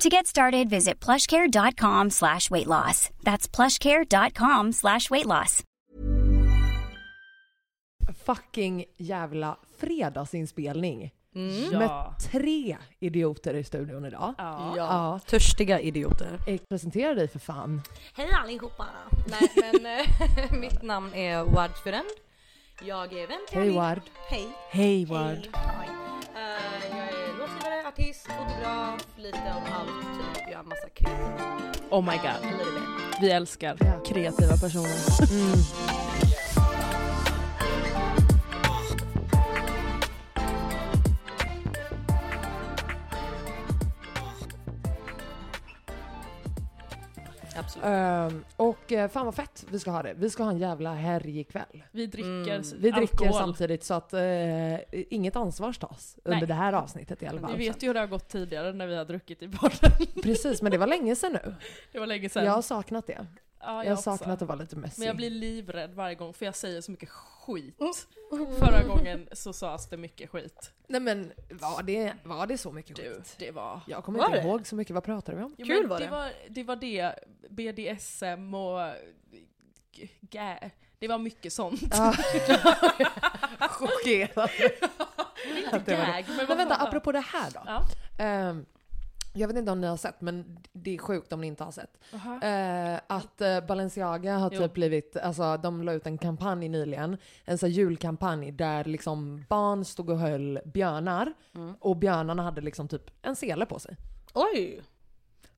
To get started, visit plushcare.com slash weight loss. That's plushcare.com slash weight loss. Fucking jävla fredagsinspelning. Mm. Med tre idioter i studion idag. Ja. Ja. Törstiga idioter. Eh, Presentera dig för fan. Hej allihopa! Nej men eh, mitt namn är Ward Furend. Jag är vän till Hej. Ward. Hej. Hej Ward. Hej. Lite om allt. Typ. Jag har massa kreativa. Oh my god. Vi älskar kreativa personer. Mm. Ehm, och eh, fan vad fett vi ska ha det. Vi ska ha en jävla helg ikväll. Vi dricker Mm. Vi dricker alkohol. samtidigt så att eh, inget ansvar tas under det här avsnittet i alla fall. Vi vet ju hur det har gått tidigare när vi har druckit i podden. Precis, men det var länge sedan nu. Det var länge sedan. Jag har saknat det. Ja, Jag har saknat att vara lite messy. Men jag blir livrädd varje gång för jag säger så mycket skit. Mm. Förra gången så sades det mycket skit. Nej men var det, var det så mycket Du, skit? det var... Jag kommer Var inte det? ihåg så mycket. Vad pratade vi om? Jo, Kul var det. det. Var, det var det, BDSM och... Gä. Det var mycket sånt. Ja. Chockerad. Inte gag, men, Men vänta, apropå det här då. Ja. Ehm, jag vet inte om ni har sett, men det är sjukt om ni inte har sett. Eh, att eh, Balenciaga har Jo. typ blivit, alltså de la ut en kampanj nyligen, en sån julkampanj där liksom barn stod och höll björnar Mm. och björnarna hade liksom typ en sele på sig. Oj!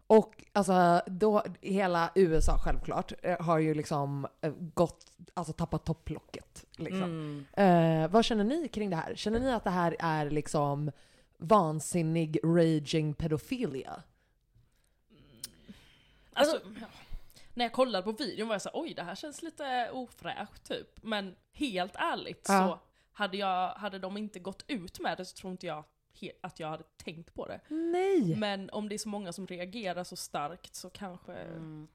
Och alltså då, hela USA självklart eh, har ju liksom eh, gått, alltså tappat topplocket. Liksom. Mm. Eh, vad känner ni kring det här? Känner ni att det här är liksom vansinnig raging pedofilia? Alltså, ja. När jag kollade på videon var jag så här, oj det här känns lite ofräscht typ. Men helt ärligt Ja. så hade, jag, hade de inte gått ut med det så tror inte jag att jag hade tänkt på det. Nej! Men om det är så många som reagerar så starkt så kanske, Mm.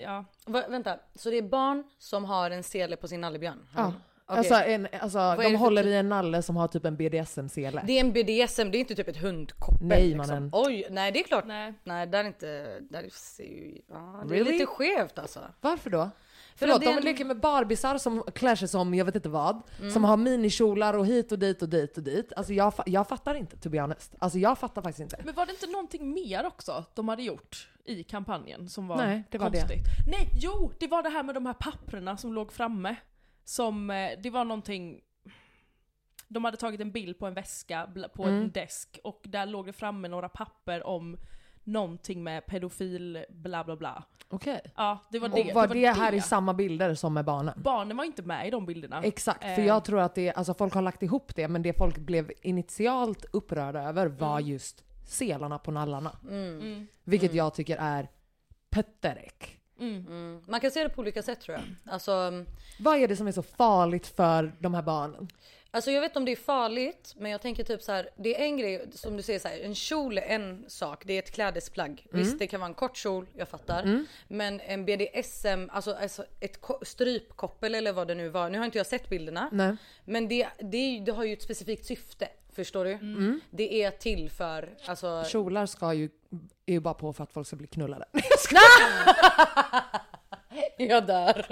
ja. Va, vänta, så det är barn som har en sele på sin nallebjörn? Ja. Okej. Alltså, en, alltså de det för håller typ- i en nalle som har typ en BDSM-sele. Det är en BDSM, det är inte typ ett hundkoppel. Nej, liksom. mannen. Oj, nej det är klart. Nej. Nej, där är inte, där ser ju, ja, det Really? är lite skevt alltså. Varför då? För Förlåt, att det är de en- leker med barbisar som klär sig som jag vet inte vad. Mm. Som har minikjolar och hit och dit och dit och dit. Alltså jag, jag fattar inte to be honest. Alltså jag fattar faktiskt inte. Men var det inte någonting mer också de hade gjort i kampanjen som var Nej, det var det. konstigt? Nej, jo! Det var det här med de här papperna som låg framme. Som, eh, det var någonting de hade tagit en bild på en väska på Mm. en desk och där låg det framme några papper om någonting med pedofil bla bla bla. Okej. Ja, det var Och det. var det, här i samma bilder som med barnen? Barnen var inte med i de bilderna. Exakt, för Eh. jag tror att det, alltså folk har lagt ihop det, men det folk blev initialt upprörda över var Mm. just selarna på nallarna. Mm. Vilket jag tycker är pötterek. Mm. Mm. Man kan se det på olika sätt tror jag. Alltså, Vad är det som är så farligt för de här barnen? Alltså jag vet inte om det är farligt, men jag tänker typ så här. Det är en grej som du säger så här. En kjol är en sak. Det är ett klädesplagg. Mm. Visst, det kan vara en kort kjol. Jag fattar. Men en BDSM, alltså, alltså ett ko- strypkoppel eller vad det nu var. Nu har inte jag sett bilderna. Nej. Men det, det, det har ju ett specifikt syfte. Förstår du? Mm. Det är till för alltså. Kjolar ska ju, är ju bara på för att folk ska bli knullade. Jag dör.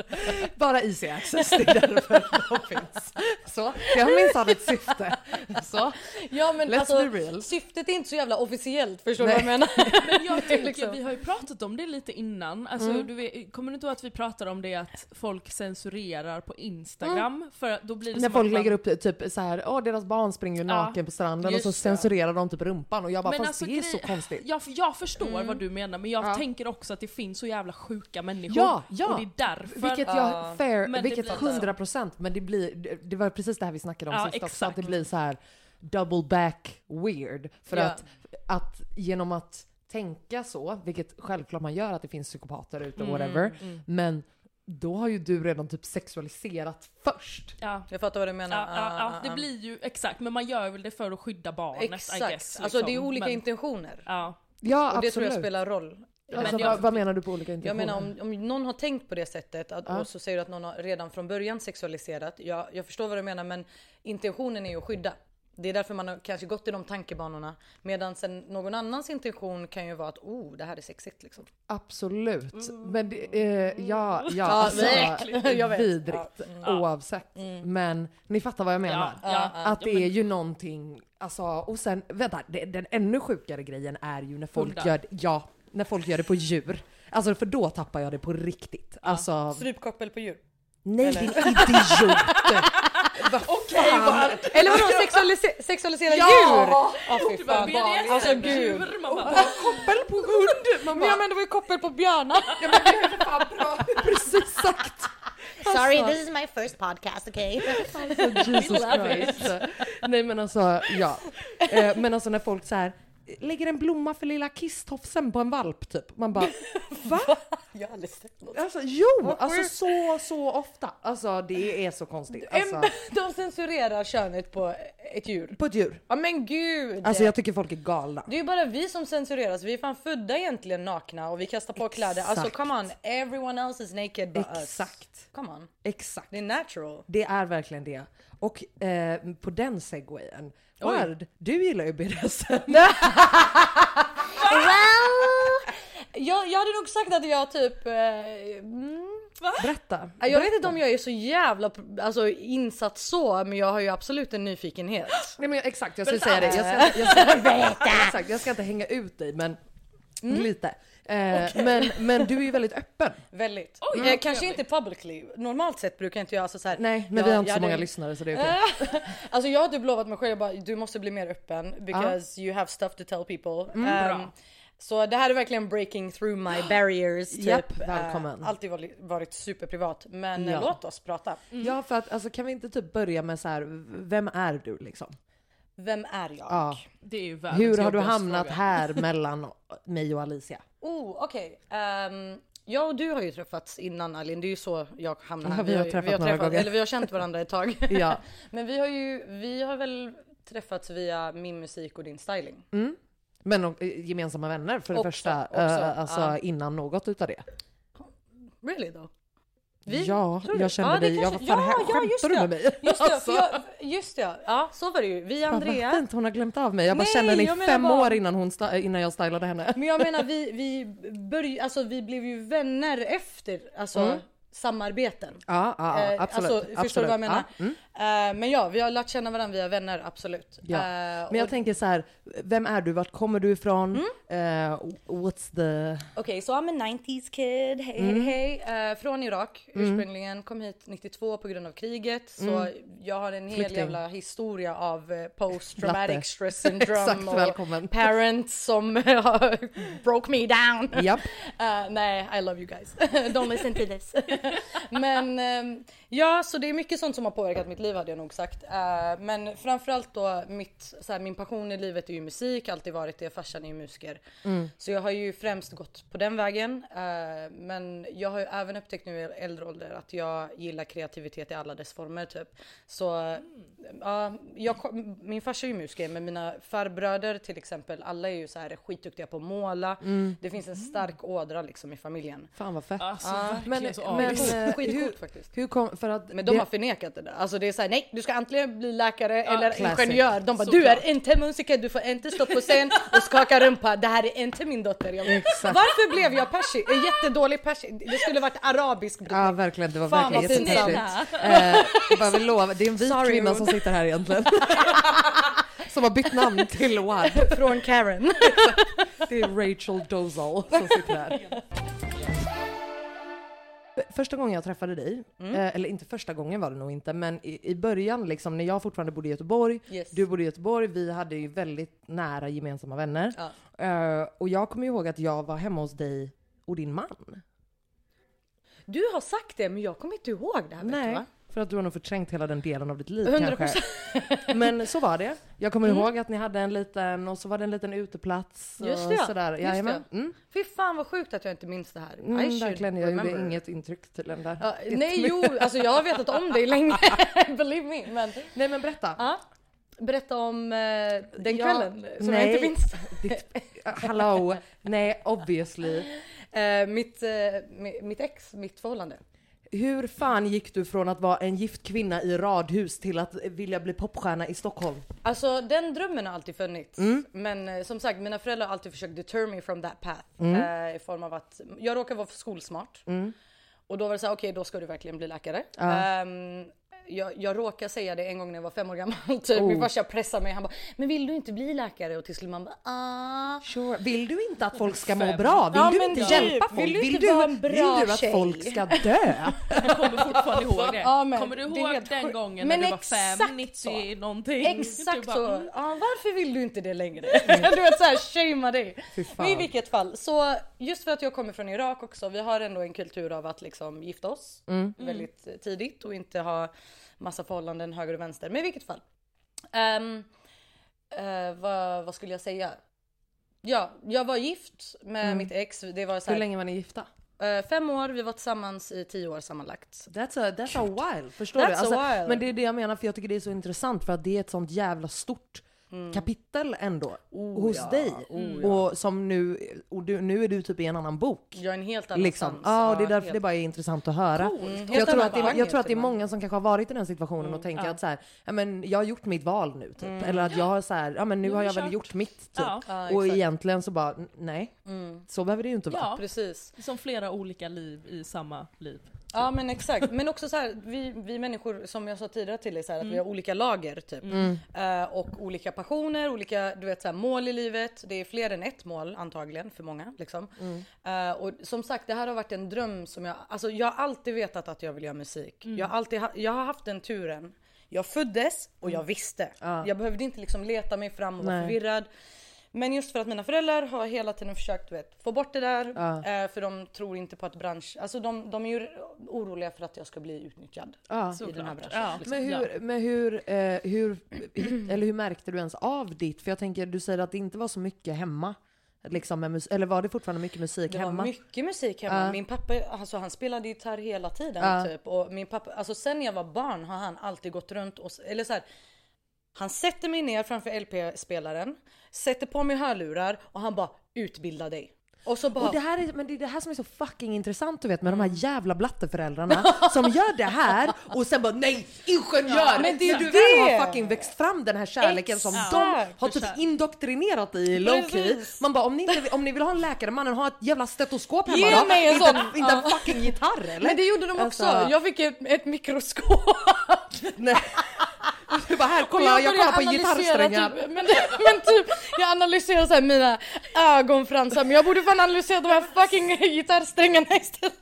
Bara easy access, det är därför de finns. Så, det har minsann ett syfte. Så. Ja men Let's alltså be real. syftet är inte så jävla officiellt. Förstår du vad jag menar? Men jag tänker, liksom- vi har ju pratat om det lite innan. Alltså, du vet, kommer du inte ihåg att vi pratade om det att folk censurerar på Instagram? För att då blir det När folk lägger upp typ så här, åh deras barn springer Ja, naken på stranden och så det. censurerar de typ rumpan och jag bara, Men fast alltså, det är så konstigt. Jag, jag förstår vad du menar men jag Ja. tänker också att det finns så jävla sjuka människor. Ja, ja. Och det är därför. Vilket jag, Ja. fair, Men det vilket blir- 100 procent, men det blir, det- var precis det här vi snackade om Ja, sist också, att det exakt. blir så här double back weird. För Ja. att, att genom att tänka så, vilket självklart man gör att det finns psykopater ute, Mm, whatever, men då har ju du redan typ sexualiserat först. Ja. Jag fattar vad du menar. Ja, ja, Ah, ja, ah, det ah. blir ju exakt, men man gör väl det för att skydda barnet I Exakt. guess. alltså det är liksom. olika men, intentioner. Ja. Ja, Och det absolut. tror jag spelar roll. Alltså, Men jag- vad, vad menar du på olika Jag intentioner? menar om, om någon har tänkt på det sättet att, och så säger du att någon har redan från början sexualiserat. Ja, jag förstår vad du menar men intentionen är ju att skydda. Det är därför man har kanske gått i de tankebanorna. Medan sen någon annans intention kan ju vara att oh det här är sexigt liksom. Absolut. Men det, eh, ja, ja, alltså. Jag vet. vidrigt oavsett. Men ni fattar vad jag menar. Ja, ja, Att det ja, men- är ju någonting, alltså, och sen, vänta, det, den ännu sjukare grejen är ju när folk Hundar. gör, ja, när folk gör det på djur. Alltså för då tappar jag det på riktigt. Alltså, Strypkoppel på djur. nej din idiot! Vad fan? Eller vadå sexualise- sexualisera Ja! djur? Ja fy Du bara, fan. BDSM, Alltså gud. bara, Koppel på hund! Man Men ja men det var ju koppel på björnar. ja, men det är för fan bra. Precis sagt! Sorry, Alltså. this is my first podcast, okay? Alltså, Jesus Christ. Nej men alltså, ja. Eh, men alltså när folk så här lägger en blomma för lilla kisstofsen på en valp typ. Man bara, va? Jag har aldrig sett något. Alltså jo, alltså så, så ofta. Alltså det är så konstigt. Alltså, De censurerar könet på ett djur. på ett djur. Ja men gud! Alltså jag tycker folk är galna. Det är ju bara vi som censureras, vi är fan födda egentligen nakna och vi kastar på kläder. Alltså Exakt. come on, everyone else is naked but us. Exakt. Come on, Exakt. det är natural. Det är verkligen det. Och eh, på den segwayen, Ward, du gillar ju BDSM. Jag, jag hade nog sagt att jag typ... Eh, mm, Berätta. jag vet inte om jag är så jävla alltså, insatt så, men jag har ju absolut en nyfikenhet. Nej men exakt, jag skulle säga det. Jag ska, jag, ska, exakt, jag ska inte hänga ut dig men Mm. lite. Eh, men, men du är ju väldigt öppen. Väldigt. Oj, vad kanske inte publicly. Normalt sett brukar jag inte göra alltså så här. Nej, men jag- vi har inte jag så många hade- lyssnare så det är okej. alltså jag har typ lovat mig själv bara du måste bli mer öppen because you have stuff to tell people. Mm, Um, så det här är verkligen breaking through my barriers. Typ. Japp, Eh, välkommen. alltid varit, varit superprivat men Ja. låt oss prata. Ja för att alltså kan vi inte typ börja med så här, vem är du liksom? Vem är jag? Ja. det är ju Hur har du hamnat fråga. här mellan mig och Alicia? Oh okej. Ehm, jag och du har ju träffats innan Alin, det är ju så jag hamnade Ja, här. vi har träffat några gånger. Eller vi har känt varandra ett tag. Ja. men vi har ju, vi har väl träffats via min musik och din styling. Men och, eh, gemensamma vänner för det Också, första, också, eh, alltså ja. innan något utav det. Really though? Vi? Ja, jag kände Ja, dig, jag, kanske- fan här, ja, ja, just skämtar du med mig? Just det, Alltså. jag, just det, ja så var det ju. Vi Fan, Andrea. vad fint, hon har glömt av mig. Jag bara Nej, kände henne i jag fem bara- år innan, hon innan jag stylade henne. Men jag menar vi, vi började, alltså vi blev ju vänner efter alltså samarbeten. Ja, ja, ja Eh, absolut. Alltså, förstår absolut. du vad jag menar? Ja, mm. Eh, men ja, vi har lärt känna varandra via vänner, absolut. Ja. Eh, Men jag och- tänker så här, vem är du? Vart kommer du ifrån? Mm. Eh, what's the... Okej, så I'm a 90s kid, hej Mm. hej hej. Eh, från Irak ursprungligen, kom hit 92 på grund av kriget. Så jag har en hel Mm. Flykting. jävla historia av post Latte. traumatic stress syndrome Exakt, och välkommen. parents som har broke me down. Japp. Eh, nej, I love you guys. Don't listen to this. Men ja, så det är mycket sånt som har påverkat mitt liv. Liv hade jag nog sagt. Eh, men framförallt då mitt, så här, min passion i livet är ju musik, alltid varit det. Farsan är ju musiker. Så jag har ju främst gått på den vägen. Eh, men jag har ju även upptäckt nu i äldre ålder att jag gillar kreativitet i alla dess former typ. Så ja, jag, kom- min farsa är ju musiker men mina farbröder till exempel, alla är ju så här skitduktiga på att måla. Det finns en stark ådra liksom i familjen. Fan vad fett. Alltså men- men- Skitcoolt hur- faktiskt. Hur kom, för att Men de det- har förnekat det där. Alltså det är såhär, nej du ska antingen bli läkare eller classic. ingenjör. De bara, Såklart. du är inte musiker, du får inte stå på scen och skaka rumpa. Det här är inte min dotter. Jag bara. Varför blev jag persi? En jättedålig persi. Det skulle varit arabisk brytning. Ja verkligen, det var Fan, verkligen jättepersigt. Eh, bara vill lova, det är en vit Sorry, kvinna som sitter här egentligen. som har bytt namn till Wad. Från Karen. Det är Rachel Dozal som sitter här. Första gången jag träffade dig, Mm. eh, eller inte första gången var det nog inte, men i, i början liksom när jag fortfarande bodde i Göteborg, Yes. du bodde i Göteborg, vi hade ju väldigt nära gemensamma vänner. Ja. Eh, och jag kommer ihåg att jag var hemma hos dig och din man. Du har sagt det men jag kommer inte ihåg det här vet Nej, va? För att du har nog förträngt hela den delen av ditt liv 100%. kanske. Men så var det. Jag kommer ihåg att ni hade en liten, och så var det en liten uteplats Just och det, sådär. just Jajamän. det. Mm. Fy fan vad sjukt att jag inte minns det här. Mm, verkligen, jag gjorde remember. inget intryck tydligen där. Ja, nej jo, alltså jag har vetat om dig länge. Believe me. Men Nej men berätta. ja, berätta om eh, den Ja, kvällen som jag nej. inte minns. Ditt, hallå, nej obviously. Eh, mitt, eh, mi- mitt ex, mitt förhållande. Hur fan gick du från att vara en gift kvinna i radhus till att vilja bli popstjärna i Stockholm? Alltså den drömmen har alltid funnits. Mm. Men eh, som sagt mina föräldrar har alltid försökt deter me from that path. Mm. Eh, I form av att jag råkar vara för skolsmart. Och då var det så här, okej då ska du verkligen bli läkare. Ehm, jag, jag råkar säga det en gång när jag var fem år gammal. Typ. Oh. Min farsa pressade mig. Han bara, men vill du inte bli läkare? Och till slut man bara, ah. Sure. Vill du inte att folk ska må bra? Vill Ja, du inte typ. hjälpa folk? Vill du vill, inte du, vara en bra vill du att tjej? folk ska dö? Jag kommer fortfarande ihåg det. Ja, men kommer du ihåg den gången Men när du var 5, 90 så. någonting? Exakt bara, så. mm. Ja, varför vill du inte det längre? du vet såhär, shamea dig. Men i vilket fall, så just för att jag kommer från Irak också, vi har ändå en kultur av att liksom gifta oss Mm. väldigt tidigt och inte ha massa förhållanden höger och vänster. Men i vilket fall. Ehm, eh, vad, vad skulle jag säga? Ja, jag var gift med mitt ex. Det var så Hur här, länge var ni gifta? eh, fem år, vi var tillsammans i tio år sammanlagt. That's a, that's a while, förstår That's du? Alltså. Men det är det jag menar, för jag tycker det är så intressant för att det är ett sånt jävla stort kapitel ändå hos ja, dig. oh Och som nu, och du, nu är du typ i en annan bok. Jag är en helt annan Liksom. Ja, och det är därför helt- det bara är intressant att höra. Helt jag, tror att det, jag tror att det är många som kanske har varit i den situationen och tänker att så här, ja, men jag har gjort mitt val nu typ. Eller att jag har så här, ja men nu Nu har är jag det väl kört. gjort mitt typ. Ja. Ja, och egentligen så bara, nej. Så behöver det ju inte vara. Ja, Precis. som flera olika liv i samma liv. Ja men exakt, men också så här, vi, vi människor som jag sa tidigare till dig så här, att vi har olika lager typ. Eh, och olika passioner, olika du vet, så här, mål i livet. Det är fler än ett mål antagligen för många. Liksom. Eh, och som sagt det här har varit en dröm som jag, alltså jag har alltid vetat att jag vill göra musik. Jag, har alltid, ha, jag har haft den turen. Jag föddes och jag visste. Jag behövde inte liksom leta mig fram och vara Nej. förvirrad. Men just för att mina föräldrar har hela tiden försökt du vet, få bort det där. Eh, för de tror inte på att bransch, alltså de, de är ju oroliga för att jag ska bli utnyttjad Ja. i den här Såklart. branschen. Ja. liksom. Men hur, men hur, eh, hur, eller hur märkte du ens av ditt? För jag tänker, du säger att det inte var så mycket hemma. Liksom med mus- eller var det fortfarande mycket musik Det hemma? var mycket musik hemma. Ja. Min pappa alltså, han spelade gitarr hela tiden. Ja. Typ. Och min pappa, alltså, sen jag var barn har han alltid gått runt och eller så här, Han sätter mig ner framför LP-spelaren, sätter på mig hörlurar och han bara utbilda dig. Och så bara Och det här är, men det är det här som är så fucking intressant du vet med de här jävla blatteföräldrarna som gör det här och sen bara nej, ingenjör! Ja, men det är du det! väl har fucking växt fram den här kärleken som Exakt. de har typ indoktrinerat i low key. Precis. Man bara om ni, inte, om ni vill ha en läkare, mannen ha ett jävla stetoskop hemma Ge då. mig en inte, sån! inte en fucking gitarr eller? Men det gjorde de också. Alltså- Jag fick ett, ett mikroskop. Nej. Du bara här, kolla jag, började kollar på gitarrsträngar. Typ, men, men typ, jag analyserar så här mina ögonfransar men jag borde fan analysera de här fucking gitarrsträngarna istället.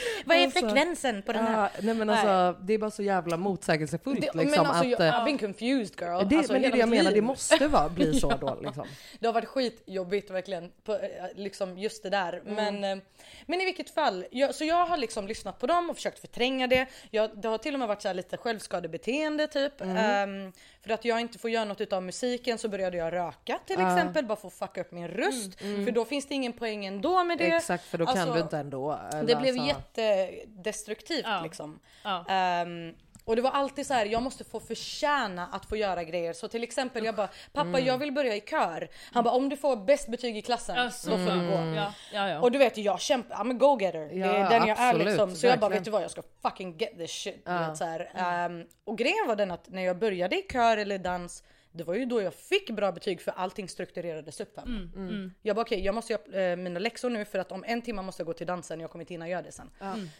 Vad är Alltså, frekvensen på den här? Ja, nej men alltså det är bara så jävla motsägelsefullt Det, liksom men alltså att... jag, eh, I've been confused girl. det, alltså, men det är det jag menar, det måste vara, bli så då liksom. Det har varit skitjobbigt verkligen, på, eh, liksom just det där. Mm. Men, eh, men i vilket fall, jag, så jag har liksom lyssnat på dem och försökt förtränga det. Jag, det har till och med varit så här lite självskadebeteende typ. Mm. Ehm, för att jag inte får göra något utav musiken så började jag röka till exempel, bara för att fucka upp min röst. För då finns det ingen poäng ändå med det. Mm, Exakt, för då kan Alltså, du inte ändå. eller Det blev alltså- jättedestruktivt Ja. liksom. Ja. Ehm, och det var alltid så här, jag måste få förtjäna att få göra grejer. Så till exempel jag bara, pappa jag vill börja i kör. Han bara, om du får bäst betyg i klassen, Alltså, då får du gå. Ja, ja, ja. Och du vet jag kämpar, I'm a go-getter. det är den jag är absolut, liksom. Så jag bara verkligen. vet du vad jag ska fucking get this shit. Vet, så här. Ehm, och grejen var den att när jag började i kör eller dans det var ju då jag fick bra betyg för allting strukturerades upp. för mig. Mm, Jag bara okej jag måste göra eh, mina läxor nu för att om en timme måste jag gå till dansen jag kommer inte hinna göra det sen.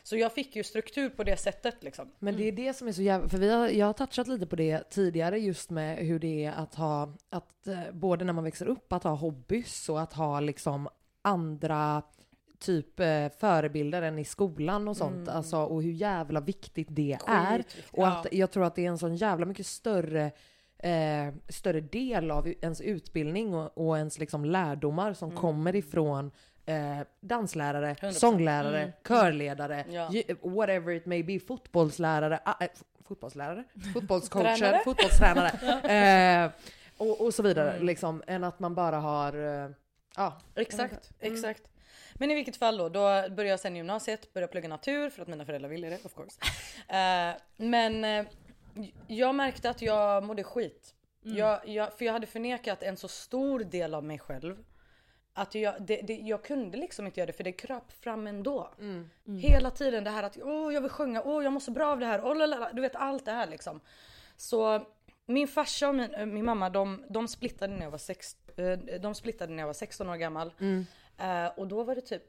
Så jag fick ju struktur på det sättet liksom. Men det är det som är så jävla, för vi har, jag har touchat lite på det tidigare just med hur det är att ha, att eh, både när man växer upp, att ha hobbys och att ha liksom andra typ eh, förebilder än i skolan och sånt. Alltså, och hur jävla viktigt det är. Skitviktigt. Och att jag tror att det är en sån jävla mycket större eh, större del av ens utbildning och, och ens liksom lärdomar som kommer ifrån eh, danslärare, 100%. sånglärare, körledare, Ja. ju- whatever it may be, fotbollslärare, f- fotbollslärare, fotbollscoacher, Tränare. fotbollstränare eh, och, och så vidare. Liksom, än att man bara har, eh, ja, Exakt, Mm. exakt. Men i vilket fall då, då började jag sen gymnasiet, började plugga natur för att mina föräldrar ville det of course. Eh, men jag märkte att jag mådde skit. Mm. Jag, jag, för jag hade förnekat en så stor del av mig själv. Att jag, det, det, jag kunde liksom inte göra det för det kröp fram ändå. Mm. Hela tiden det här att åh jag vill sjunga, åh jag mår så bra av det här, lalala. du vet allt det här liksom. Så min farsa och min, äh, min mamma de, de, splittade när jag var sex, eh, de splittade när jag var 16 år gammal. Mm. Eh, och då var det typ,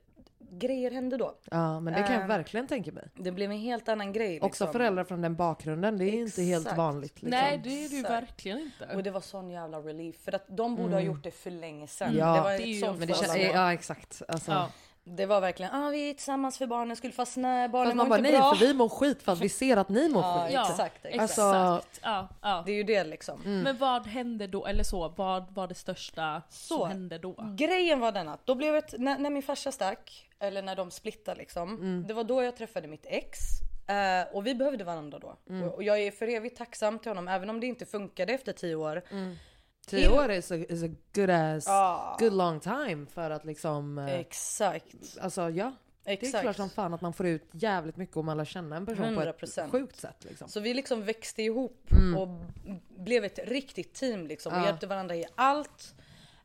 grejer hände då. ja men det kan jag Eh, verkligen tänka mig. Det blev en helt annan grej. Liksom. Också föräldrar från den bakgrunden, det är inte helt Exakt. vanligt. Liksom. Nej det är det ju Exakt. verkligen inte. Och det var sån jävla relief för att de borde ha gjort det för länge sedan. Ja, det var det ett sånt Men det känns, ja exakt. Alltså, Ja. Det var verkligen, ah, vi är tillsammans för barnen skulle fast nej barnen Fast mår inte nej bra. för vi mår skit för att vi ser att ni mår Ja, skit. Ja, exakt, exakt. exakt. Alltså- ja, ja. Det är ju det liksom. Men vad hände då, eller så, vad var det största Så. som hände då? Grejen var den att då blev ett, när, när min farsa stack, eller när de splittade liksom. Mm. Det var då jag träffade mitt ex. eh, och vi behövde varandra då. Mm. Och, och jag är för evigt tacksam till honom även om det inte funkade efter tio år. Tio år is a, is a good ass, Ja. good long time för att liksom, eh, Exakt. alltså ja. Det är Exakt. klart som fan att man får ut jävligt mycket om man lär känna en person på 100%. ett sjukt sätt liksom. Så vi liksom växte ihop Mm. och blev ett riktigt team liksom. Och Ja. hjälpte varandra i allt.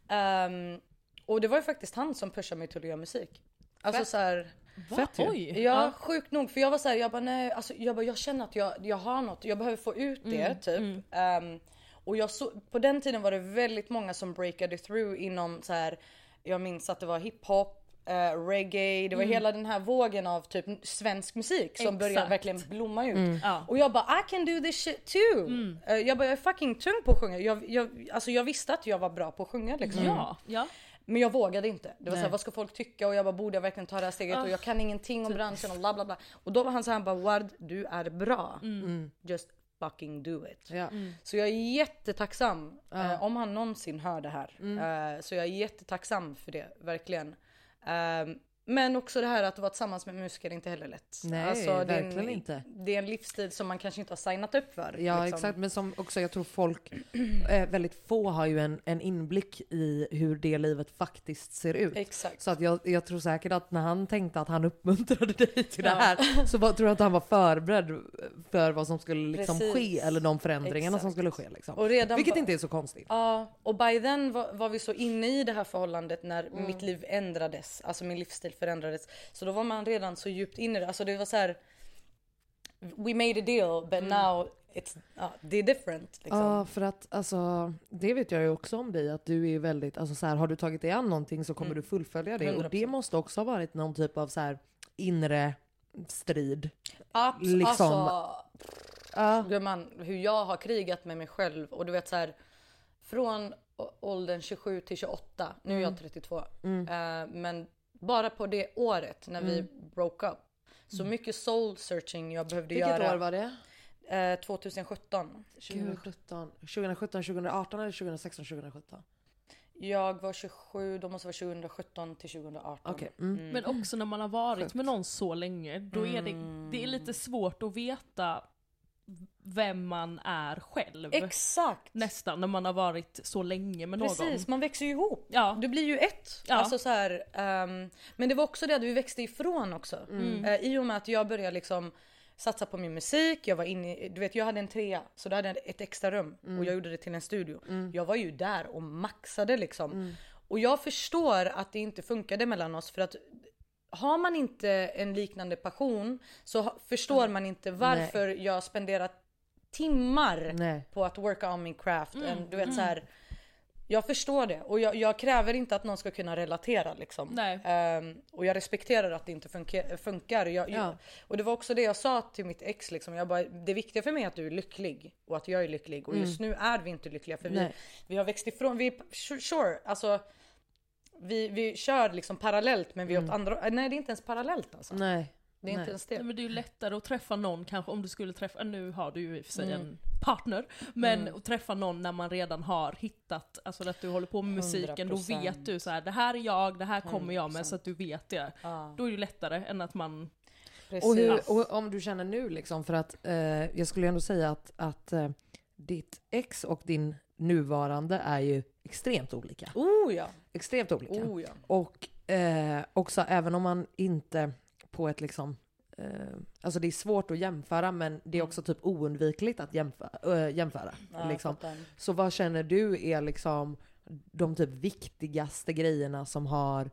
Ehm, och det var ju faktiskt han som pushade mig till att göra musik. Alltså så här, Fett. Oj! Ja, sjukt nog. För jag var så här, jag bara nej, alltså, jag, bara, jag känner att jag, jag har något, jag behöver få ut det typ. Ehm, och jag så, på den tiden var det väldigt många som breakade through inom så här. jag minns att det var hiphop, eh, reggae, det var hela den här vågen av typ svensk musik som Exakt. började verkligen blomma ut. Ja. Och jag bara I can do this shit too! Eh, jag bara jag är fucking tung på att sjunga. Jag, jag, alltså jag visste att jag var bra på att sjunga liksom. Ja, ja. Men jag vågade inte. Det var såhär, vad ska folk tycka? Och jag bara, borde jag verkligen ta det här steget? Och jag kan ingenting om branschen och bla bla bla. Och då var han såhär, bara Ward, du är bra. Just fucking do it. Ja. Så jag är jättetacksam eh, om han någonsin hör det här. Eh, så jag är jättetacksam för det, verkligen. Ehm, men också det här att vara tillsammans med musiker är inte heller lätt. Alltså, Nej, det är verkligen en, inte. Det är en livsstil som man kanske inte har signat upp för. Ja liksom. exakt, men som också jag tror folk, eh, väldigt få har ju en, en inblick i hur det livet faktiskt ser ut. Exakt. Så att jag, jag tror säkert att när han tänkte att han uppmuntrade dig till det här så var, tror jag att han var förberedd för vad som skulle liksom Precis. ske eller de förändringarna Exakt. som skulle ske. Liksom. Och redan Vilket inte är så konstigt. Ja, och by then var, var vi så inne i det här förhållandet när Mm. mitt liv ändrades. Alltså min livsstil förändrades. Så då var man redan så djupt inne i det. Alltså det var så här. We made a deal but Mm. now it's, ja, det är different. Liksom. Ja, för att alltså, det vet jag ju också om dig, att du är väldigt, alltså så här, har du tagit dig an någonting så kommer du fullfölja det. Och 100%. det måste också ha varit någon typ av så här inre strid. Abs- liksom- Alltså, Ja. gumman, hur jag har krigat med mig själv och du vet så här. Från åldern 27 till 28, nu är jag 32. Eh, men bara på det året när vi broke up Så mycket soul searching jag behövde Vilket göra. år var det? Eh, 2017. 2017, 2017, 2018 eller 2016, 2017? Jag var 27, då måste vara 2017 till 2018. Okej. Mm. Men också när man har varit med någon så länge, då är det, det är lite svårt att veta vem man är själv. Exakt! Nästan, när man har varit så länge med någon. Precis, man växer ju ihop. Ja. Du blir ju ett. Ja. Alltså så här, ehm, men det var också det att vi växte ifrån också. Mm. Eh, I och med att jag började liksom satsa på min musik, jag var inne i- du vet jag hade en trea så då hade jag ett extra rum Mm. och jag gjorde det till en studio. Jag var ju där och maxade liksom. Mm. Och jag förstår att det inte funkade mellan oss för att har man inte en liknande passion så förstår man inte varför jag spenderar timmar Nej. på att worka on min craft. Mm, du vet så här. Jag förstår det och jag, jag kräver inte att någon ska kunna relatera liksom. Nej. Ehm, och jag respekterar att det inte funkar. funkar. Jag, Ja. Och det var också det jag sa till mitt ex liksom. Jag bara, det viktiga för mig är att du är lycklig och att jag är lycklig och just nu är vi inte lyckliga för vi, Nej. vi har växt ifrån. Vi, sure, alltså. Vi, vi kör liksom parallellt men vi är åt andra, nej det är inte ens parallellt alltså. Nej. Det är inte nej. ens Nej, det. men det är ju lättare att träffa någon kanske om du skulle träffa, nu har du ju i och för sig Mm. en partner, men att träffa någon när man redan har hittat, alltså att du håller på med musiken, då 100%. vet du så här, det här är jag, det här kommer jag med, så att du vet det. Ja, Då är det ju lättare än att man, precis. Och, hur, och om du känner nu liksom, för att eh, jag skulle ändå säga att, att eh, ditt ex och din nuvarande är ju extremt olika. Oh ja, Extremt olika. oh ja. Och eh, också även om man inte på ett liksom eh, Alltså det är svårt att jämföra men det är också typ oundvikligt att jämföra. Äh, jämföra Ja, liksom. Så vad känner du är liksom de typ viktigaste grejerna som har eh,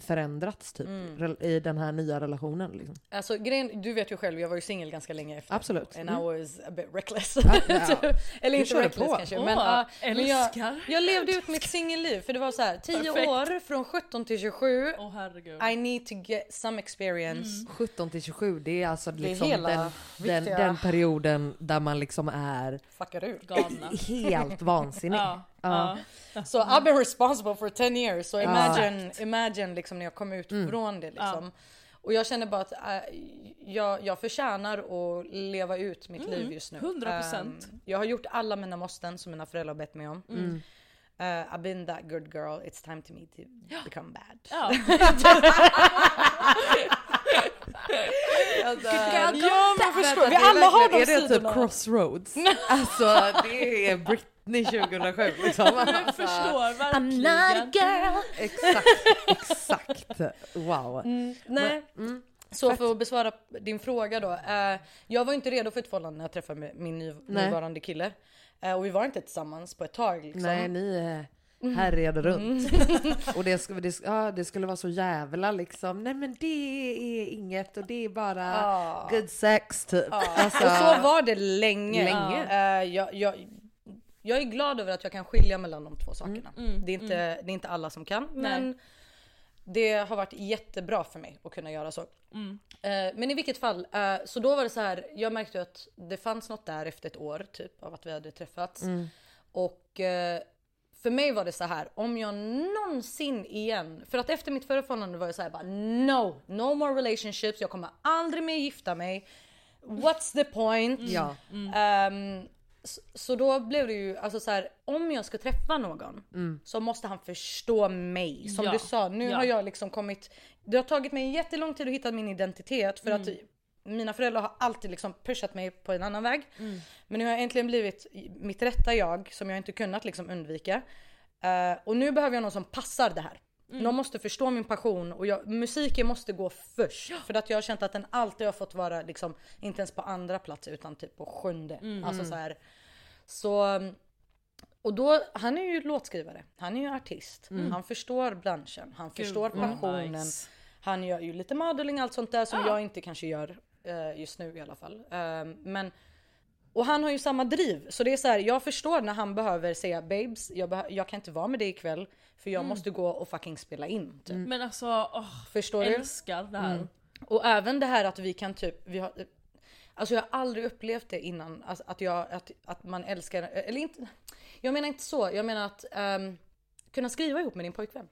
förändrats typ Mm. i den här nya relationen? Liksom? Alltså grejen, du vet ju själv, jag var ju singel ganska länge efter. Absolut. And Mm. I was a bit reckless. ja. Eller Du inte reckless på. kanske. åh, men, ja, men jag, jag levde ut mitt singelliv för det var så här 10 Perfekt. år från 17 till 27. Åh herregud. I need to get some experience. 17 till 27, det är alltså liksom hela den, den, viktiga- den perioden där man liksom är Fuckar ur. Helt vansinnig. Ja, Ja. Så I've been responsible for 10 years. So imagine, imagine liksom när jag kom ut Mm. från det liksom. Och jag känner bara att äh, jag, jag förtjänar att leva ut mitt liv just nu. 100%. Ehm, jag har gjort alla mina måsten som mina föräldrar har bett mig om. Mm. Uh, I've been that good girl, it's time to me to become bad. Ja. Ja men förstår, vi det är alla har de verkligen- Är det typ sidorna. crossroads? alltså det är Britney 2007 liksom. Jag förstår I'm not verkligen. a girl. exakt, exakt. Wow. Nej. Mm. Så för att besvara din fråga då. eh, jag var inte redo för ett förhållande när jag träffade min ny, nuvarande kille. Eh, och vi var inte tillsammans på ett tag liksom. Nej, ni eh, härjade runt. Och det, skulle- det, ja, det skulle vara så jävla liksom, nej men det är inget och det är bara Ja. good sex typ. Alltså, Och så var det länge. Länge. Eh, jag, jag, jag är glad över att jag kan skilja mellan de två sakerna. Mm, Det, är inte, det är inte alla som kan. Men det har varit jättebra för mig att kunna göra så. Mm. Eh, men i vilket fall, eh, så då var det så här. Jag märkte att det fanns något där efter ett år typ av att vi hade träffats. Och eh, för mig var det så här, om jag någonsin igen, för att efter mitt förra förhållande var jag så här bara no, no more relationships, jag kommer aldrig mer gifta mig. What's the point? Ja. Ehm, så, så då blev det ju alltså så här, om jag ska träffa någon så måste han förstå mig. Som Ja, du sa, nu ja. har jag liksom kommit, det har tagit mig jättelång tid att hitta min identitet för att mina föräldrar har alltid liksom pushat mig på en annan väg. Men nu har jag äntligen blivit mitt rätta jag som jag inte kunnat liksom undvika. Eh, och nu behöver jag någon som passar det här. Någon måste förstå min passion och jag, musiken måste gå först. För att jag har känt att den alltid har fått vara liksom, inte ens på andra plats utan typ på sjunde. Alltså så här. Så, och då, han är ju låtskrivare, han är ju artist, han förstår branschen, han förstår vad passionen. nice. Han gör ju lite modeling och allt sånt där som jag inte kanske gör eh, just nu i alla fall. Eh, men och han har ju samma driv så det är så här. Jag förstår när han behöver säga babes, jag, jag kan inte vara med dig ikväll för jag måste gå och fucking spela in. Typ. Men alltså, åh, Förstår du? älskar det här. Och även det här att vi kan typ, vi har, alltså jag har aldrig upplevt det innan, alltså att, jag, att, att man älskar, eller inte, jag menar inte så, jag menar att ehm, kunna skriva ihop med din pojkvän.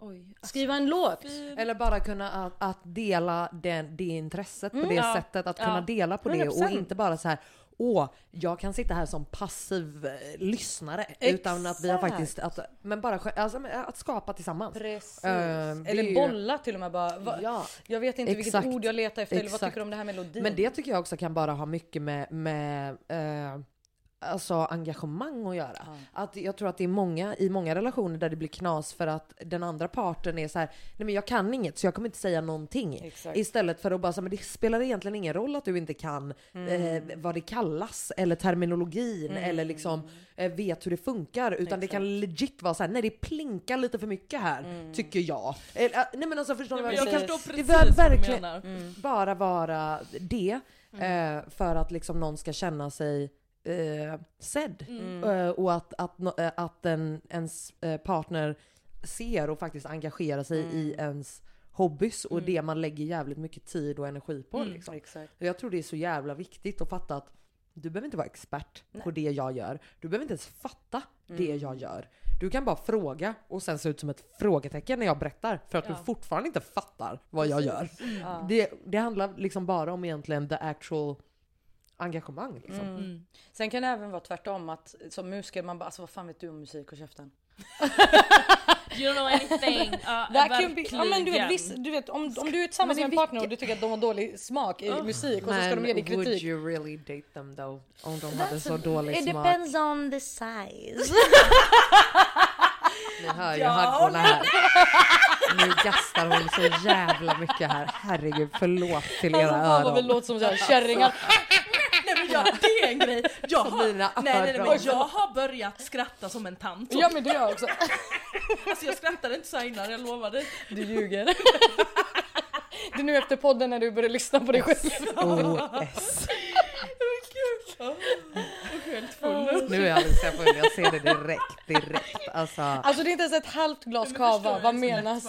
Oj. Skriva en låt. Eller bara kunna att, att dela den, det intresset på det Ja. sättet, att Ja. kunna dela på det och 100%. inte bara så här Åh, jag kan sitta här som passiv eh, lyssnare. Utan att vi har Exakt. faktiskt, att, men bara alltså, att skapa tillsammans. Precis. Är eller ju- bolla till och med bara. Va, Ja. Jag vet inte Exakt. vilket ord jag letar efter eller vad Exakt. tycker du om det här melodin? Men det tycker jag också kan bara ha mycket med, med eh, alltså engagemang att göra. Att jag tror att det är många i många relationer där det blir knas för att den andra parten är så här, nej men jag kan inget så jag kommer inte säga någonting. Exakt. Istället för att bara säga, men det spelar egentligen ingen roll att du inte kan eh, vad det kallas eller terminologin eller liksom eh, vet hur det funkar utan det kan legit vara så här, nej det plinkar lite för mycket här tycker jag. Eh, nej men alltså förstår ni vad Jag kan det du verkligen menar. bara vara det eh, för att liksom någon ska känna sig eh, sedd. Eh, och att, att, eh, att en, ens eh, partner ser och faktiskt engagerar sig i ens hobbys och det man lägger jävligt mycket tid och energi på. Liksom. Exakt. Jag tror det är så jävla viktigt att fatta att du behöver inte vara expert på det jag gör. Du behöver inte ens fatta det jag gör. Du kan bara fråga och sen se ut som ett frågetecken när jag berättar för att du fortfarande inte fattar vad jag gör. Det, det handlar liksom bara om egentligen the actual engagemang. Liksom. Sen kan det även vara tvärtom att som musiker man bara alltså vad fan vet du om musik och käften? You don't know anything. Ja, can be, ja, men du vet, viss, du vet om, om du är tillsammans Men med en partner och du tycker att de har dålig smak i musik och så ska de ge dig would kritik. you really date them though? Om de hade så dålig It smak. depends on the size. Ni hör ju haggorna här. Nu gastar hon så jävla mycket här. Herregud, förlåt till era Alltså, fan vad vi öron. låter som kärringar. Jag, det är en grej. Jag Som har, mina nej, nej, nej, men jag har börjat skratta som en tant. Ja men det gör jag också. Alltså jag skrattade inte så innan, jag lovade. Du ljuger. Det är nu efter podden när du börjar lyssna på dig själv. OS. Helt full. Nu är Alicia full, jag ser det direkt, direkt. Alltså, Alltså det är inte ens ett halvt glas kava, vad menas?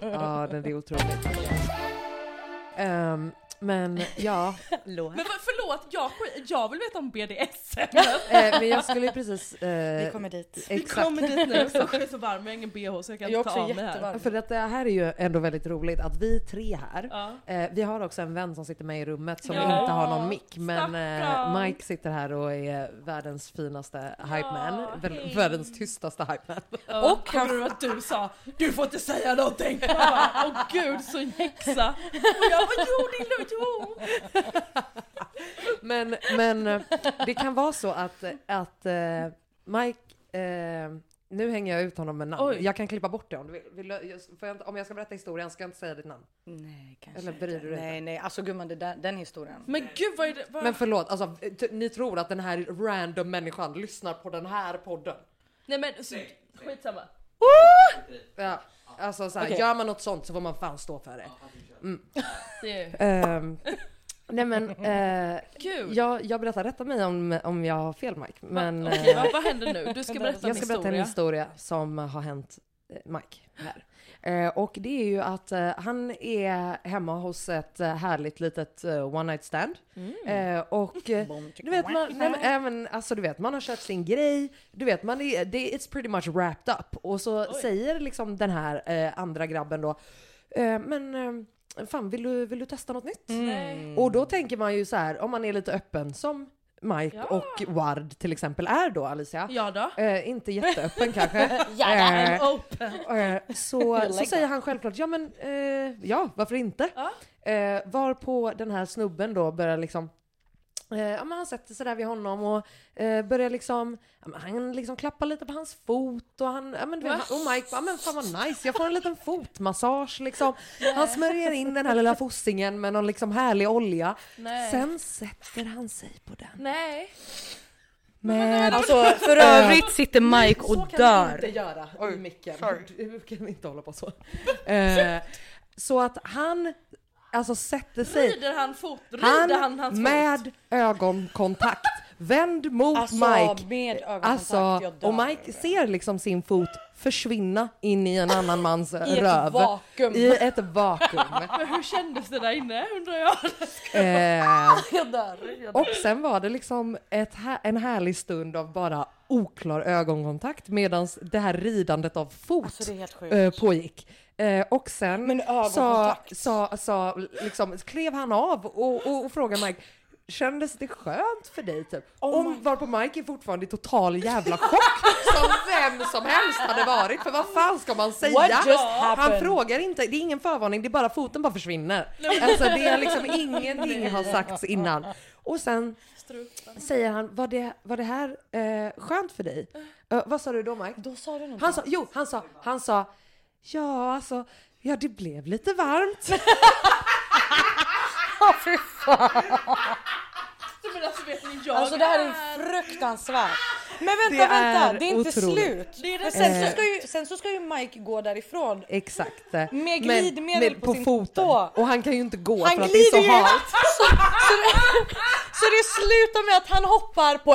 ja det är otroligt. Ehm, men ja, Men förlåt, jag, jag vill veta om BDSM. eh, men jag skulle ju precis... Eh, Vi kommer dit. Vi exakt. kommer dit nu, jag är så varm, jag har ingen bh så jag kan Jag är inte ta av mig här. För att det här är ju ändå väldigt roligt att vi tre här, Ja. eh, vi har också en vän som sitter med i rummet som Ja, inte har någon mick. Men eh. Mike sitter här och är världens finaste hype man. Vär- hej. Världens tystaste hype man. Och han tror att du sa du får inte säga någonting. Åh gud så häxa. Och jag bara jo din lugnt, jo. Men, men eh, det kan vara så att, att eh, Mike, eh, nu hänger jag ut honom med namn. Oj. Jag kan klippa bort det om du vill. vill jag- jag inte, om jag ska berätta historien ska jag inte säga ditt namn. Nej kanske Eller bryr du dig Nej nej alltså gumman det där, den historien. Men gud vad är det? Vad? Men förlåt, alltså, t- ni tror att den här random människan lyssnar på den här podden? Nej men så, skitsamma. Ja, alltså så här, Okej. gör man något sånt så får man fan stå för det. Är Ehm, nej men, eh, kul. jag, jag berättar, rätta mig om, om jag har fel Mike. Men Okej, eh, vad, vad händer nu? Du ska berätta en jag ska berätta en historia. som har hänt eh, Mike här. Eh, och det är ju att eh, han är hemma hos ett eh, härligt litet one night stand. Eh, och du vet, man, nej, men, även, alltså, du vet, man har kört sin grej, du vet, man är, det, it's pretty much wrapped up. Och så säger liksom den här andra grabben då, men fan vill du, vill du testa något nytt? Nej. Och då tänker man ju så här, om man är lite öppen som Mike Ja. och Ward till exempel är då Alicia. Ja då. Eh, inte jätteöppen kanske. Ja, Eh, open. Eh, så, så säger han självklart, ja men eh, ja, varför inte? Ja. Eh, varpå den här snubben då börjar liksom Eh, ja, men han sätter sig där vid honom och eh, börjar liksom, ja, men han liksom klappar lite på hans fot och han, ja, men, du han- och Mike bara, men fan vad nice, jag får en liten fotmassage liksom. Han smörjer in den här lilla fossingen med någon liksom härlig olja. Nej. Sen sätter han sig på den. Nej. Med Alltså för övrigt sitter Mike så och kan vi dör. inte göra i micken. Nu kan inte hålla på så. Eh, så att han alltså sätter sig, Rider han fot? Rider han, han hans fot? med ögonkontakt, vänd mot Alltså Mike. med Alltså, och Mike ser liksom sin fot försvinna in i en annan mans I ett röv. vakuum. I ett vakuum. Men hur kändes det där inne undrar jag? Eh, Jag dör. Jag dör. och sen var det liksom ett, en härlig stund av bara oklar ögonkontakt medan det här ridandet av fot Alltså, eh, pågick. Eh, och sen Men sa, sa, sa, liksom, klev han av och, och, och frågade Mike Kändes det skönt för dig typ? Oh Om, varpå Mike är fortfarande i total jävla chock som vem som helst hade varit. För vad fan ska man säga? Han frågar inte, det är ingen förvarning, det är bara foten bara försvinner. Alltså det är liksom ingenting har sagts innan. Och sen säger han, var det, var det här eh, skönt för dig? Eh, vad sa du då Mike? Då sa du. Han sa, jo, han sa, han sa, ja alltså, ja det blev lite varmt. Men alltså vet ni, jag Alltså det här är fruktansvärt. Men vänta, Det vänta, är det är inte otroligt. slut. Det är det sen, så Eh. ska ju, sen så ska ju Mike gå därifrån. Exakt. Med Men- glidmedel med- på sin foten. tå. Och han kan ju inte gå Han för att det är glider så ju! halt. Så, så, det, så det slutar med att han hoppar på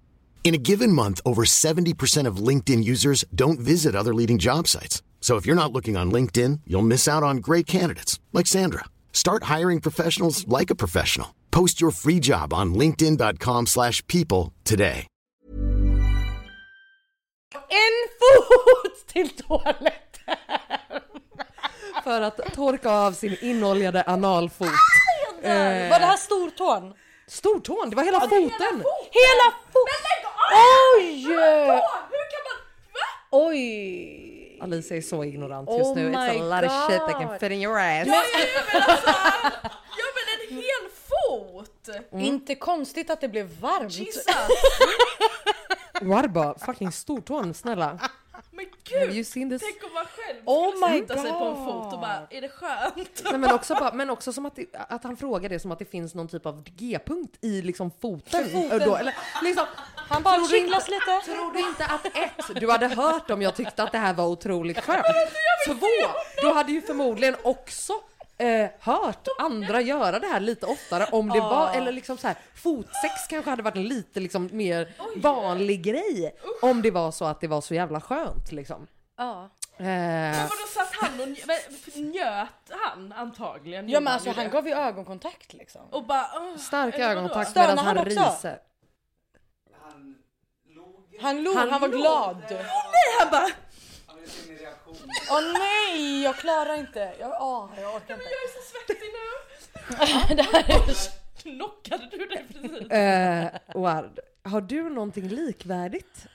In a given month, over 70% of LinkedIn users don't visit other leading job sites. So if you're not looking on LinkedIn, you'll miss out on great candidates like Sandra. Start hiring professionals like a professional. Post your free job on linkedin.com/people slash people today. en fot till toaletten. För att torka av sin inoljade analfot. Eh, Var det här stortån? Stortån, det var hela foten! Hela foten! Oj! Hur kan man... Va? Oj! Alicia är så ignorant Oh just nu. It's a lot of shit that can God. fit in your ass. Ja men en hel fot! Inte konstigt att det blev varmt. Jesus! Warba, fucking stortån, snälla. Men gud! Tänk om man själv Oh skulle sätta sig på en God. fot och bara, är det skönt? Nej, men, också bara, men också som att, det, att han frågar det som att det finns någon typ av G-punkt i liksom foten. foten. Då, eller, liksom, Han bara kittlas inte- lite. Tror du inte att ett, du hade hört om jag tyckte att det här var otroligt skönt? Två, du hade ju förmodligen också eh, hört andra göra det här lite oftare om det var, eller liksom så här, fotsex kanske hade varit en lite liksom mer vanlig grej om det var så att det var så jävla skönt liksom. Ja. Eh, Men vadå satt han och njöt han antagligen? Ja men alltså han gav ju ögonkontakt liksom. Och bara... åh, stark ögonkontakt medan han, han ryser. Han log, Han han, var glad. Nej han bara... Åh nej, jag klarar inte. Jag, åh, jag orkar inte. Jag är så svettig nu. Det här är... Knockade du dig precis? Eh, Ward, har du någonting likvärdigt?